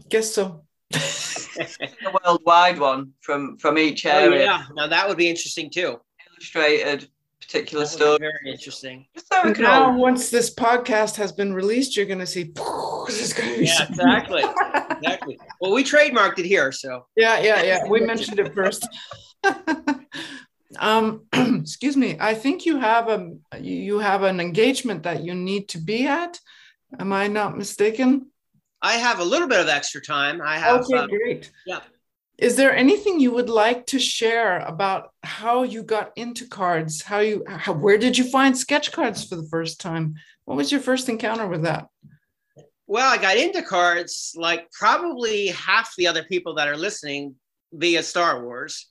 guess so a worldwide one from from each area oh, yeah now that would be interesting too illustrated particular story. Very interesting. So now, once this podcast has been released, you're going to see. yeah, exactly, exactly. Well, we trademarked it here, so. Yeah, yeah, yeah. We mentioned it first. um, excuse me. I think you have a you have an engagement that you need to be at. Am I not mistaken? I have a little bit of extra time. I have. Okay, um, great. Yeah. Is there anything you would like to share about how you got into cards? How you how, where did you find sketch cards for the first time? What was your first encounter with that? Well, I got into cards like probably half the other people that are listening via Star Wars.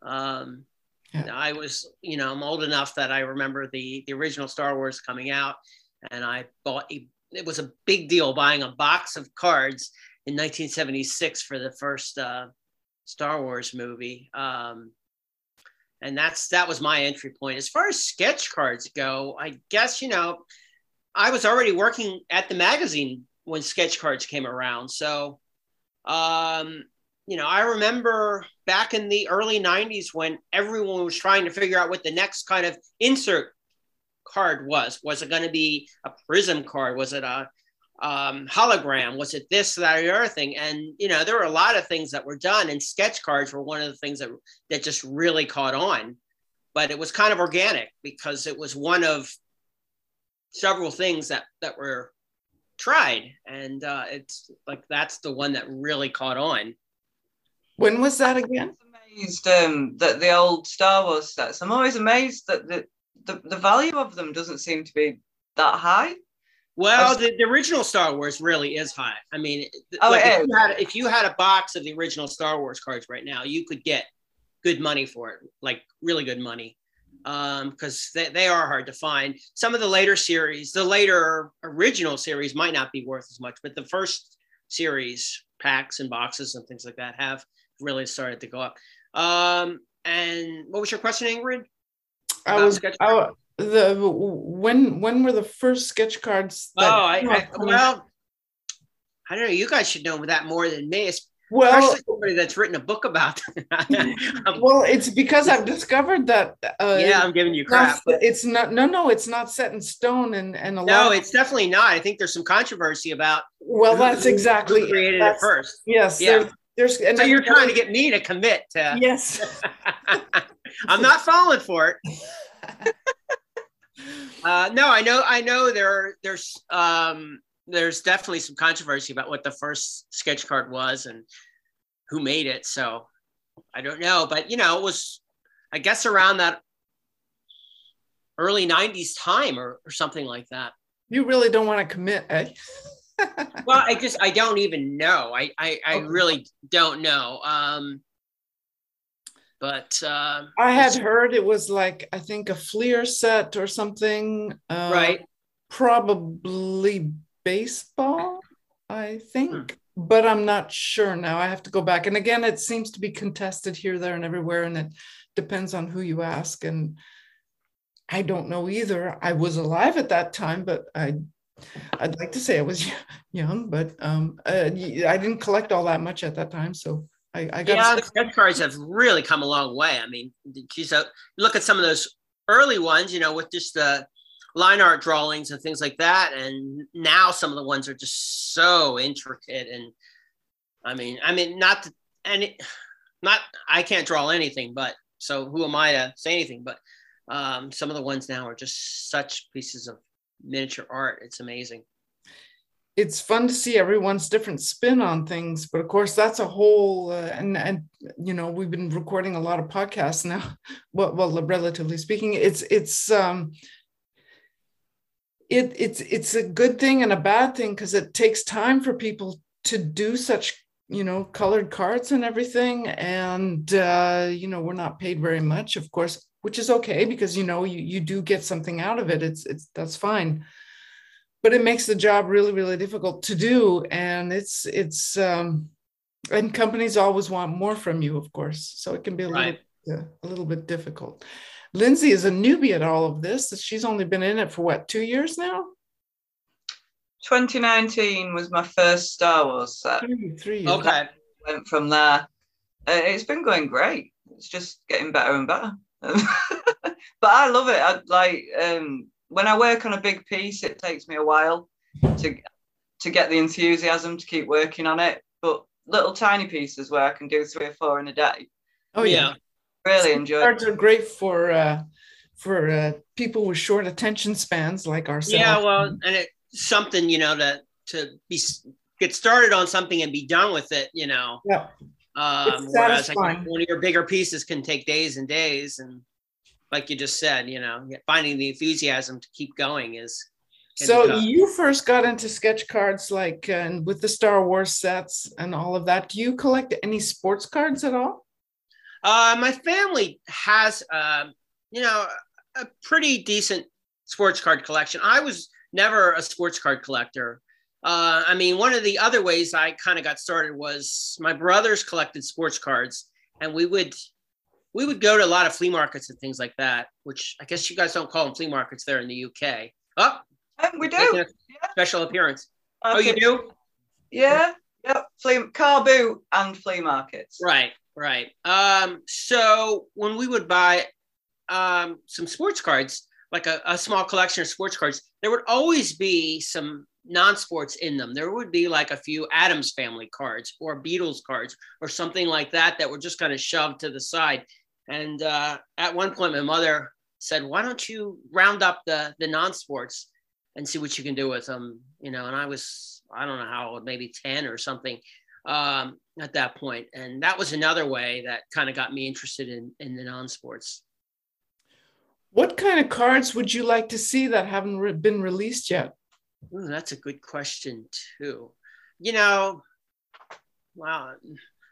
Um, yeah. I was, you know, I'm old enough that I remember the the original Star Wars coming out, and I bought. A, it was a big deal buying a box of cards in 1976 for the first uh, Star Wars movie. Um, and that's that was my entry point. As far as sketch cards go, I guess you know, I was already working at the magazine when sketch cards came around. So, um, you know, I remember back in the early '90s when everyone was trying to figure out what the next kind of insert card was. Was it going to be a prism card? Was it a um, hologram? Was it this, that, or the other thing? And you know, there were a lot of things that were done, and sketch cards were one of the things that that just really caught on. But it was kind of organic because it was one of several things that that were tried, and uh, it's like that's the one that really caught on. When was that again? I'm amazed um, that the old Star Wars sets. I'm always amazed that the, the the value of them doesn't seem to be that high. Well, the, the original Star Wars really is high. I mean, oh, like if, you had, if you had a box of the original Star Wars cards right now, you could get good money for it, like really good money, because um, they, they are hard to find. Some of the later series, the later original series might not be worth as much, but the first series packs and boxes and things like that have really started to go up. Um, and what was your question, Ingrid? I was, I, the when when were the first sketch cards? oh, I, I well, I don't know. You guys should know that more than me. It's well, somebody that's written a book about. well, it's because I've discovered that. Uh, yeah, I'm giving you crap. It's not. No, no, it's not set in stone, and and a lot no, it's definitely not. I think there's some controversy about. Well, that's exactly created it first. Yes. Yeah. There's, there's and so you're trying to get me to commit to. Yes. I'm not falling for it. Uh, no, I know, I know there, there's, um, there's definitely some controversy about what the first sketch card was and who made it. So I don't know, but you know, it was, I guess, around that early '90s time or, or something like that. You really don't want to commit, eh? Well, I just, I don't even know. I, I, I really don't know. Um, but uh, I had heard it was like I think a Fleer set or something. Uh, right. Probably baseball, I think, hmm. but I'm not sure now. I have to go back. And again, it seems to be contested here, there, and everywhere, and it depends on who you ask. And I don't know either. I was alive at that time, but I I'd like to say I was young, but um, uh, I didn't collect all that much at that time. So I, I got yeah, sketch cards have really come a long way. I mean, geez, uh, look at some of those early ones, you know, with just the line art drawings and things like that, and now some of the ones are just so intricate. And I mean, I mean, not any, not I can't draw anything, but so who am I to say anything? But um, some of the ones now are just such pieces of miniature art. It's amazing. It's fun to see everyone's different spin on things, but of course that's a whole. Uh, and and you know we've been recording a lot of podcasts now. Well, well, relatively speaking, it's it's um, it it's it's a good thing and a bad thing because it takes time for people to do such you know colored cards and everything and uh, you know we're not paid very much of course which is okay because you know you, you do get something out of it. It's it's that's fine. But it makes the job really really difficult to do. And it's it's um and companies always want more from you of course. So it can be a right. little uh, a little bit difficult. Lindsey is a newbie at all of this. She's only been in it for what two years now? 2019 was my first star wars set. Three, three okay. Went from there. Uh, it's been going great. It's just getting better and better but I love it. I like um, when I work on a big piece, it takes me a while to to get the enthusiasm to keep working on it. But little tiny pieces where I can do three or four in a day. Oh yeah, really enjoy. Cards are great for uh, for uh, people with short attention spans like ourselves. Yeah, well, and it's something you know to to be get started on something and be done with it. You know. Yeah. Um, whereas like one of your bigger pieces can take days and days, and like you just said, you know, finding the enthusiasm to keep going is. So you first got into sketch cards, like uh, with the Star Wars sets and all of that. Do you collect any sports cards at all? Uh, my family has, uh, you know, a pretty decent sports card collection. I was never a sports card collector. Uh, I mean, one of the other ways I kind of got started was my brothers collected sports cards, and we would we would go to a lot of flea markets and things like that. Which I guess you guys don't call them flea markets there in the UK. Oh, we do. Special appearance. Okay. Oh, you do? Yeah. Yep. Flea car boot and flea markets. Right. Right. Um, so when we would buy um, some sports cards, like a, a small collection of sports cards, there would always be some non-sports in them. There would be like a few Addams Family cards or Beatles cards or something like that that were just kind of shoved to the side. And uh, at one point, my mother said, "Why don't you round up the the non-sports and see what you can do with them?" You know, and I was I don't know how old, maybe ten or something um, at that point. point, and that was another way that kind of got me interested in in the non-sports. What kind of cards would you like to see that haven't re- been released yet? Ooh, that's a good question too. You know, wow.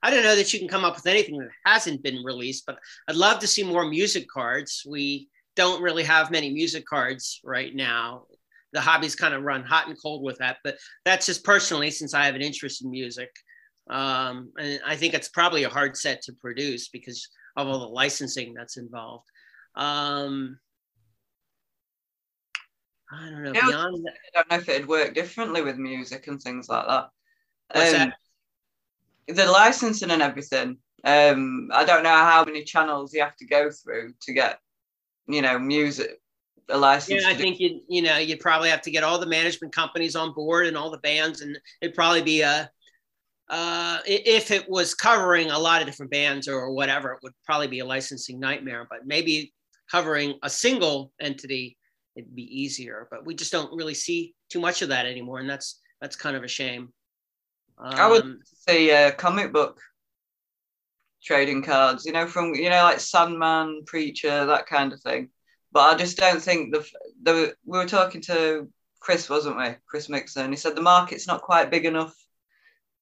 I don't know that you can come up with anything that hasn't been released, but I'd love to see more music cards. We don't really have many music cards right now. The hobbies kind of run hot and cold with that, but that's just personally since I have an interest in music. Um, and I think it's probably a hard set to produce because of all the licensing that's involved. Um, I don't know. Beyond I don't know if it'd work differently with music and things like that. What's um, that? The licensing and everything. Um, I don't know how many channels you have to go through to get, you know, music a license. Yeah, I think you you know you'd probably have to get all the management companies on board and all the bands, and it'd probably be a uh, if it was covering a lot of different bands or whatever, it would probably be a licensing nightmare. But maybe covering a single entity it'd be easier. But we just don't really see too much of that anymore, and that's that's kind of a shame. Um, I would um, say uh, comic book trading cards, you know, from you know like Sandman, Preacher, that kind of thing. But I just don't think the the we were talking to Chris, wasn't we? Chris Mixon. He said the market's not quite big enough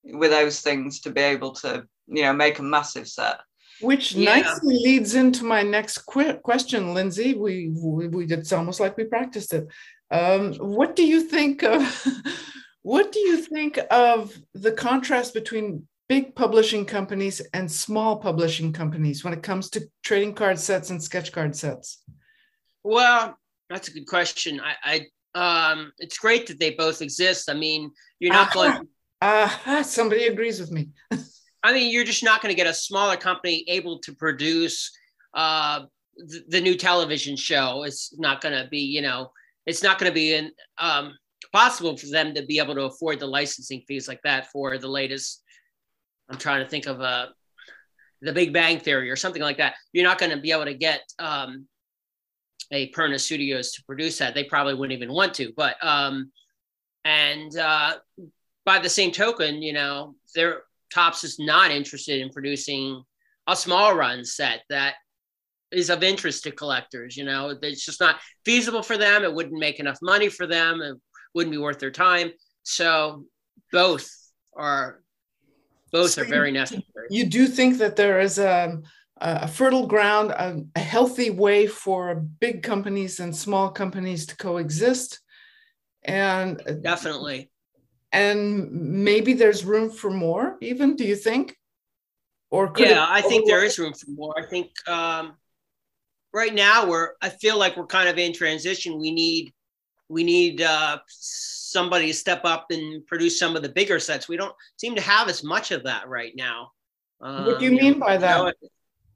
with those things to be able to, you know, make a massive set. Which yeah. nicely leads into my next qu- question, Lindsey. We, we, we it's almost like we practiced it. Um, what do you think of what do you think of the contrast between big publishing companies and small publishing companies when it comes to trading card sets and sketch card sets? Well, that's a good question. I, I um, it's great that they both exist. I mean, you're not uh-huh. going. Uh, somebody agrees with me. I mean, you're just not going to get a smaller company able to produce uh, the, new television show. It's not going to be, you know, it's not going to be in, um, possible for them to be able to afford the licensing fees like that for the latest. I'm trying to think of a The Big Bang Theory or something like that. You're not going to be able to get um, a Perna Studios to produce that. They probably wouldn't even want to. But um, and uh, by the same token, you know, their Topps is not interested in producing a small run set that is of interest to collectors. You know, it's just not feasible for them. It wouldn't make enough money for them. It wouldn't be worth their time. So both are both so are very necessary. You do think that there is um, a, a fertile ground, a, a, healthy way for big companies and small companies to coexist, and uh, definitely. And maybe there's room for more. Even do you think? Or yeah, I think there is room for more. I think um, right now we're. I feel like we're kind of in transition. We need we need uh, somebody to step up and produce some of the bigger sets. We don't seem to have as much of that right now. Um, what do you mean by that? You know,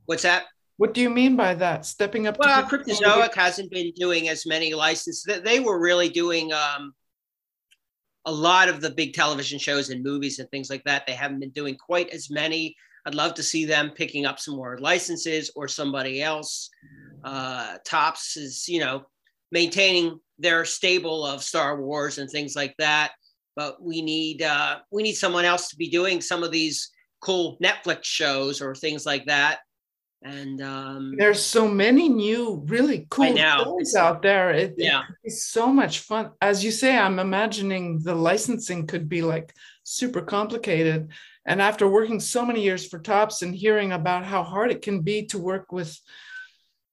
what's that? What do you mean by that? Stepping up. Well, Cryptozoic hasn't been doing as many licenses. They were really doing um, a lot of the big television shows and movies and things like that. They haven't been doing quite as many. I'd love to see them picking up some more licenses or somebody else. Uh, Topps is, you know, maintaining their stable of Star Wars and things like that. But we need uh, we need someone else to be doing some of these cool Netflix shows or things like that. And um, there's so many new, really cool shows out there. It, yeah, it's so much fun. As you say, I'm imagining the licensing could be like super complicated. And after working so many years for Topps and hearing about how hard it can be to work with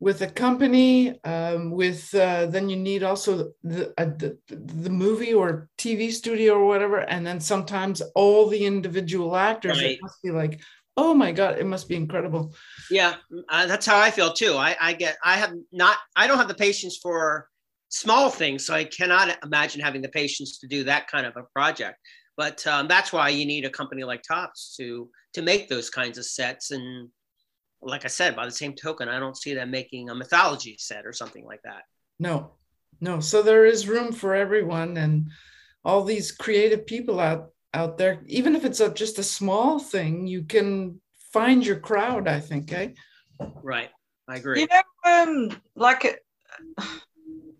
with a company um, with uh, then you need also the, uh, the, the movie or tv studio or whatever and then sometimes all the individual actors right. must be like oh my god it must be incredible yeah uh, that's how i feel too I, I get i have not i don't have the patience for small things so i cannot imagine having the patience to do that kind of a project but um, that's why you need a company like Topps to to make those kinds of sets and like I said, by the same token, I don't see them making a mythology set or something like that. No, no. So there is room for everyone and all these creative people out out there. Even if it's a, just a small thing, you can find your crowd. I think, eh? Right. I agree. You know, um, like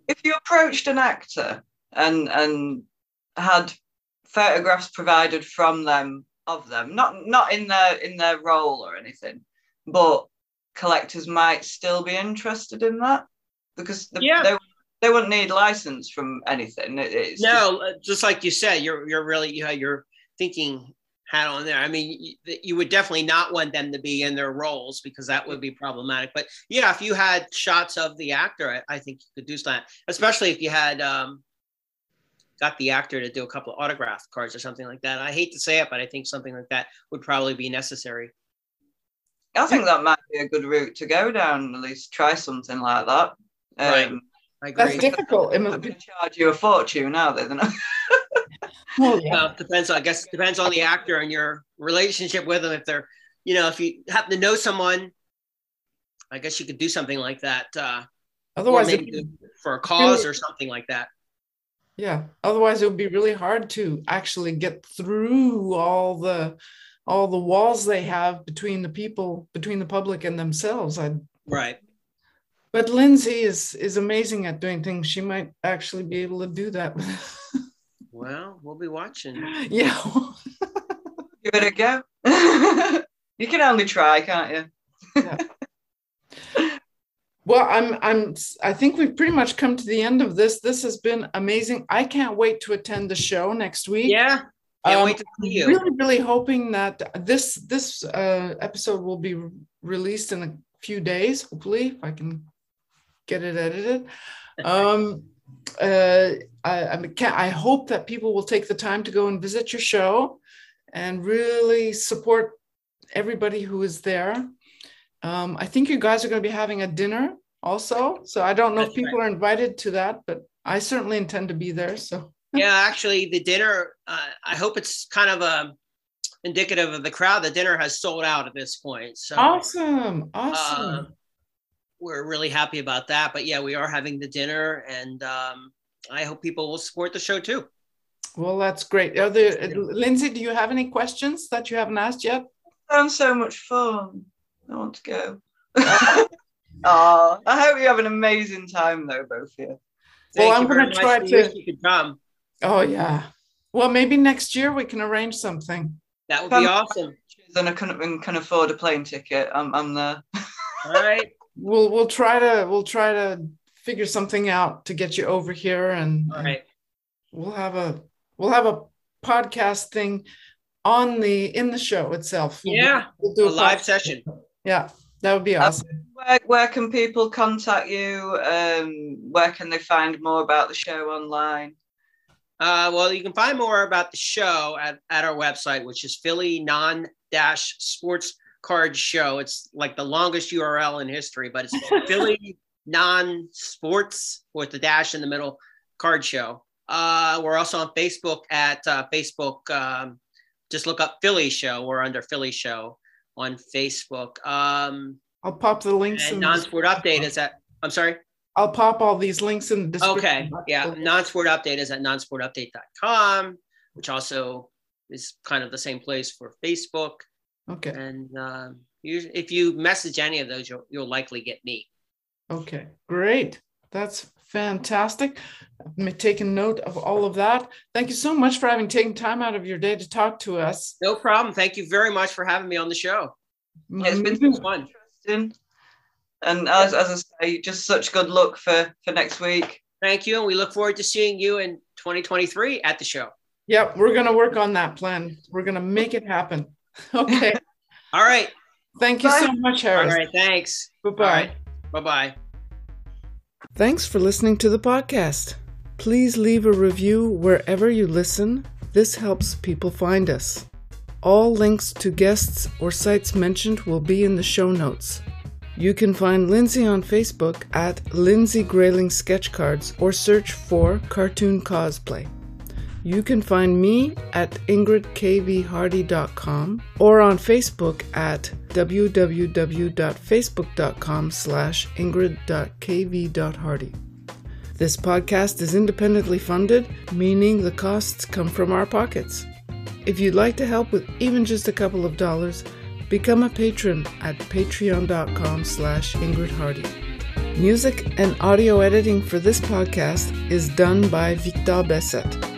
if you approached an actor and and had photographs provided from them of them, not not in their in their role or anything, but collectors might still be interested in that because the, yeah. they, they wouldn't need license from anything. It's no, just, uh, just, like you said, you're you're really you know you're thinking hat on there. I mean, you, you, would definitely not want them to be in their roles because that would be problematic. But yeah, if you had shots of the actor, I, I think you could do that, especially if you had um, got the actor to do a couple of autograph cards or something like that. I hate to say it, but I think something like that would probably be necessary. I think that might be a good route to go down. At least try something like that. Um, right. That's difficult. I'm going to charge you a fortune now, then. well, yeah. Well, depends. I guess depends on the actor and your relationship with them. If they're, you know, if you happen to know someone, I guess you could do something like that. Uh, Otherwise, for a cause really, or something like that. Yeah. Otherwise, it would be really hard to actually get through all the all the walls they have between the people, between the public and themselves. I right. But Lindsey is is amazing at doing things. She might actually be able to do that. well, we'll be watching. Yeah. Give it a go. you can only try, can't you? yeah. Well, I'm I'm I think we've pretty much come to the end of this. This has been amazing. I can't wait to attend the show next week. Yeah. Can't um, wait to see you. Really, really hoping that this this uh, episode will be released in a few days. Hopefully, if I can get it edited. Um, uh, I, I, I hope that people will take the time to go and visit your show, and really support everybody who is there. Um, I think you guys are going to be having a dinner also. So I don't know That's if people right. are invited to that, but I certainly intend to be there. So yeah, actually, the dinner. Uh, I hope it's kind of a um, indicative of the crowd. The dinner has sold out at this point. So awesome, awesome. Uh, we're really happy about that. But yeah, we are having the dinner, and um, I hope people will support the show too. Well, that's great. Are there, Lindsey, do you have any questions that you haven't asked yet? Sounds so much fun. I want to go. oh, I hope you have an amazing time though, both of you. well, I'm going to try to. You could come. Oh yeah. Well, maybe next year we can arrange something. That would be awesome. And I can, can afford a plane ticket. I'm, I'm there. All right. We'll we'll try to we'll try to figure something out to get you over here, and, All right. we'll have a we'll have a podcast thing on the in the show itself. We'll yeah, we'll do a, a live session. Yeah, that would be awesome. Um, where, where can people contact you? Um, where can they find more about the show online? Uh, well, you can find more about the show at, at our website, which is Philly non dash sports card show. It's like the longest URL in history, but it's Philly non sports with the dash in the middle card show. Uh, we're also on Facebook at uh, Facebook. Um, just look up Philly Show. We're under Philly Show on Facebook. Um, I'll pop the links. And non-sport update is at. I'm sorry. I'll pop all these links in the description. Okay. Yeah. Non-sport update is at nonsportupdate.com, which also is kind of the same place for Facebook. Okay. And um, you, if you message any of those, you'll, you'll likely get me. Okay. Great. That's fantastic. I'm taking note of all of that. Thank you so much for having taken time out of your day to talk to us. No problem. Thank you very much for having me on the show. Yeah, it's been fun. Interesting. And as, as I say, just such good luck for, for next week. Thank you. And we look forward to seeing you in 2023 at the show. Yep, we're going to work on that plan. We're going to make it happen. Okay. All right. Thank you Bye. so much, Harris. All right. Thanks. Bye-bye. Right. Bye-bye. Thanks for listening to the podcast. Please leave a review wherever you listen. This helps people find us. All links to guests or sites mentioned will be in the show notes. You can find Lindsey on Facebook at Lindsey Greyling Sketchcards or search for Cartoon Cosplay. You can find me at ingridkvhardy.com or on Facebook at www.facebook.com slash ingrid.kv.hardy. This podcast is independently funded, meaning the costs come from our pockets. If you'd like to help with even just a couple of dollars, Become a patron at patreon.com slash Ingrid Hardy. Music and audio editing for this podcast is done by Victor Besset.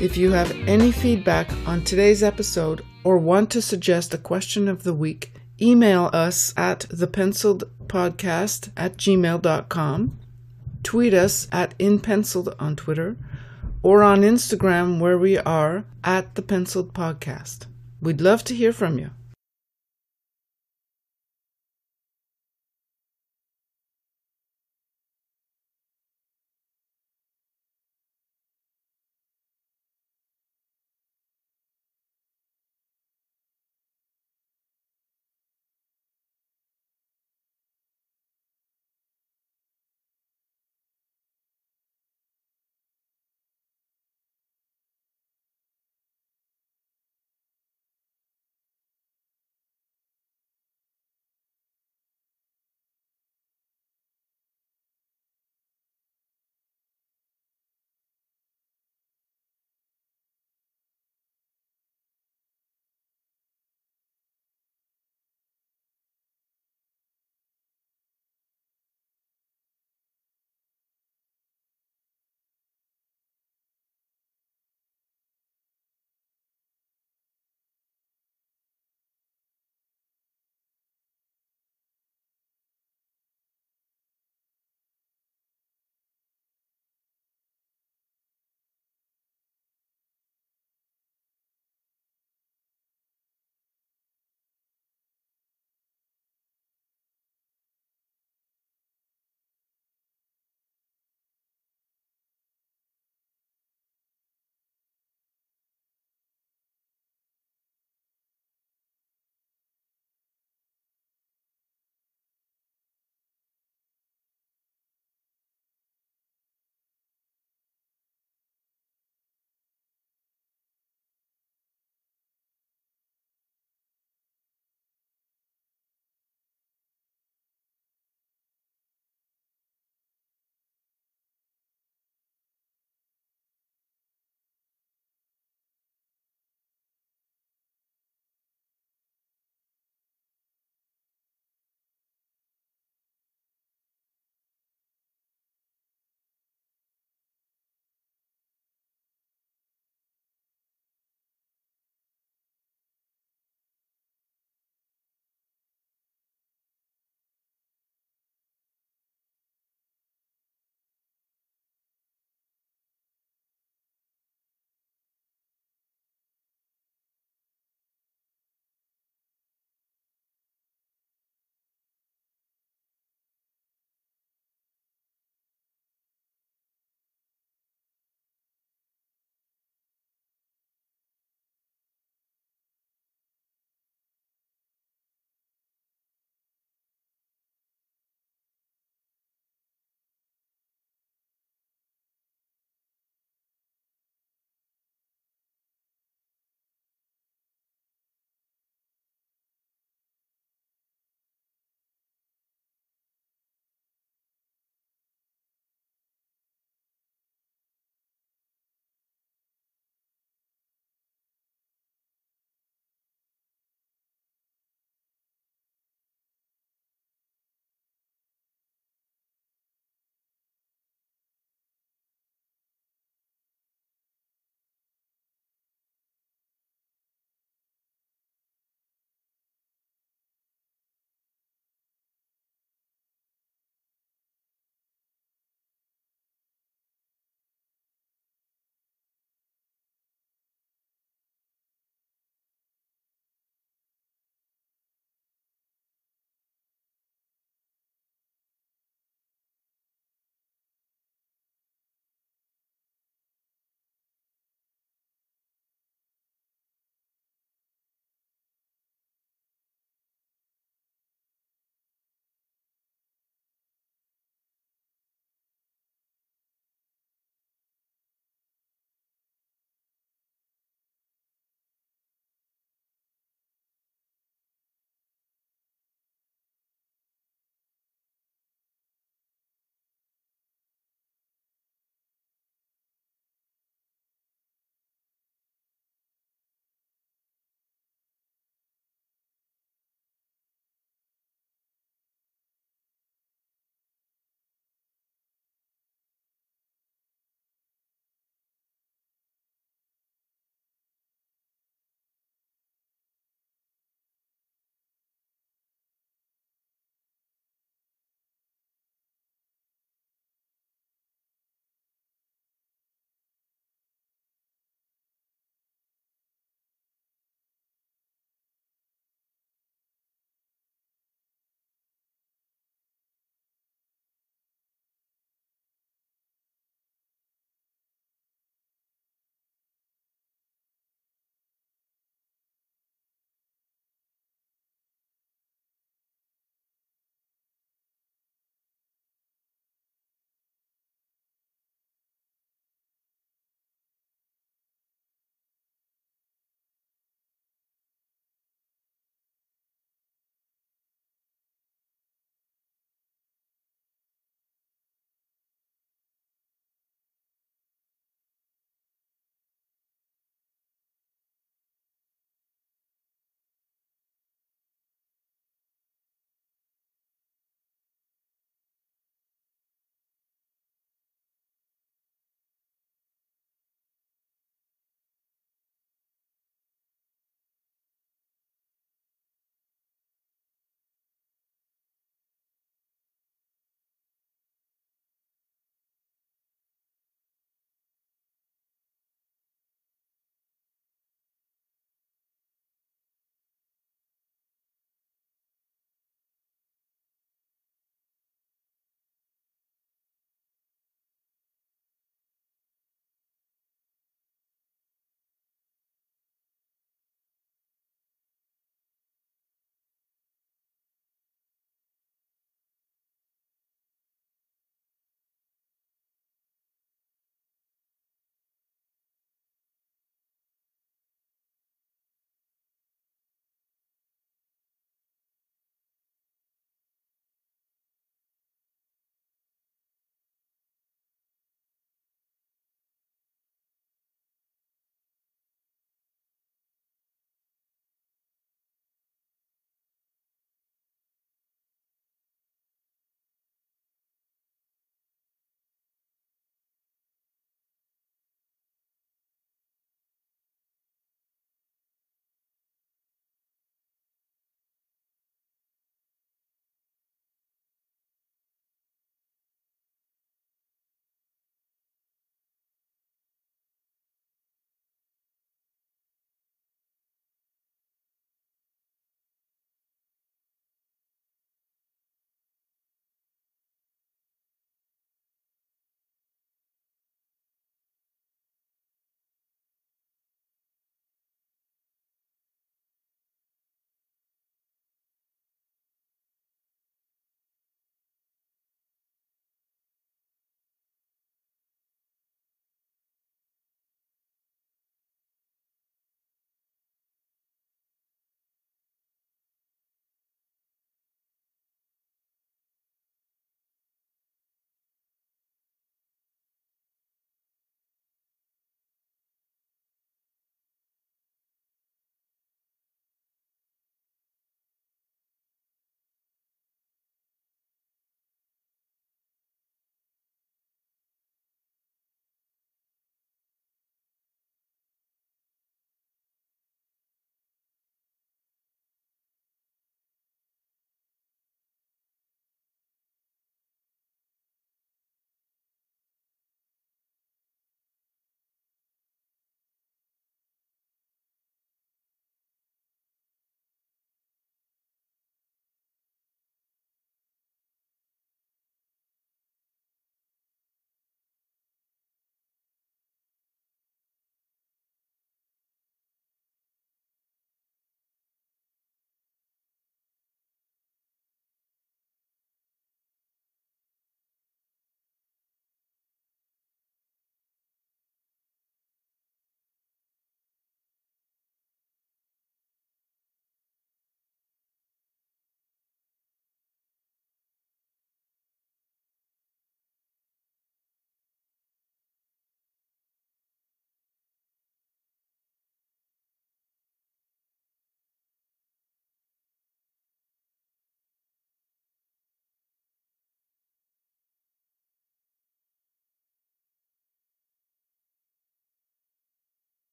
If you have any feedback on today's episode or want to suggest a question of the week, email us at thepenciledpodcast at gmail.com, tweet us at inpenciled on Twitter, or on Instagram where we are at the Penciled Podcast. We'd love to hear from you.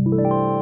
You.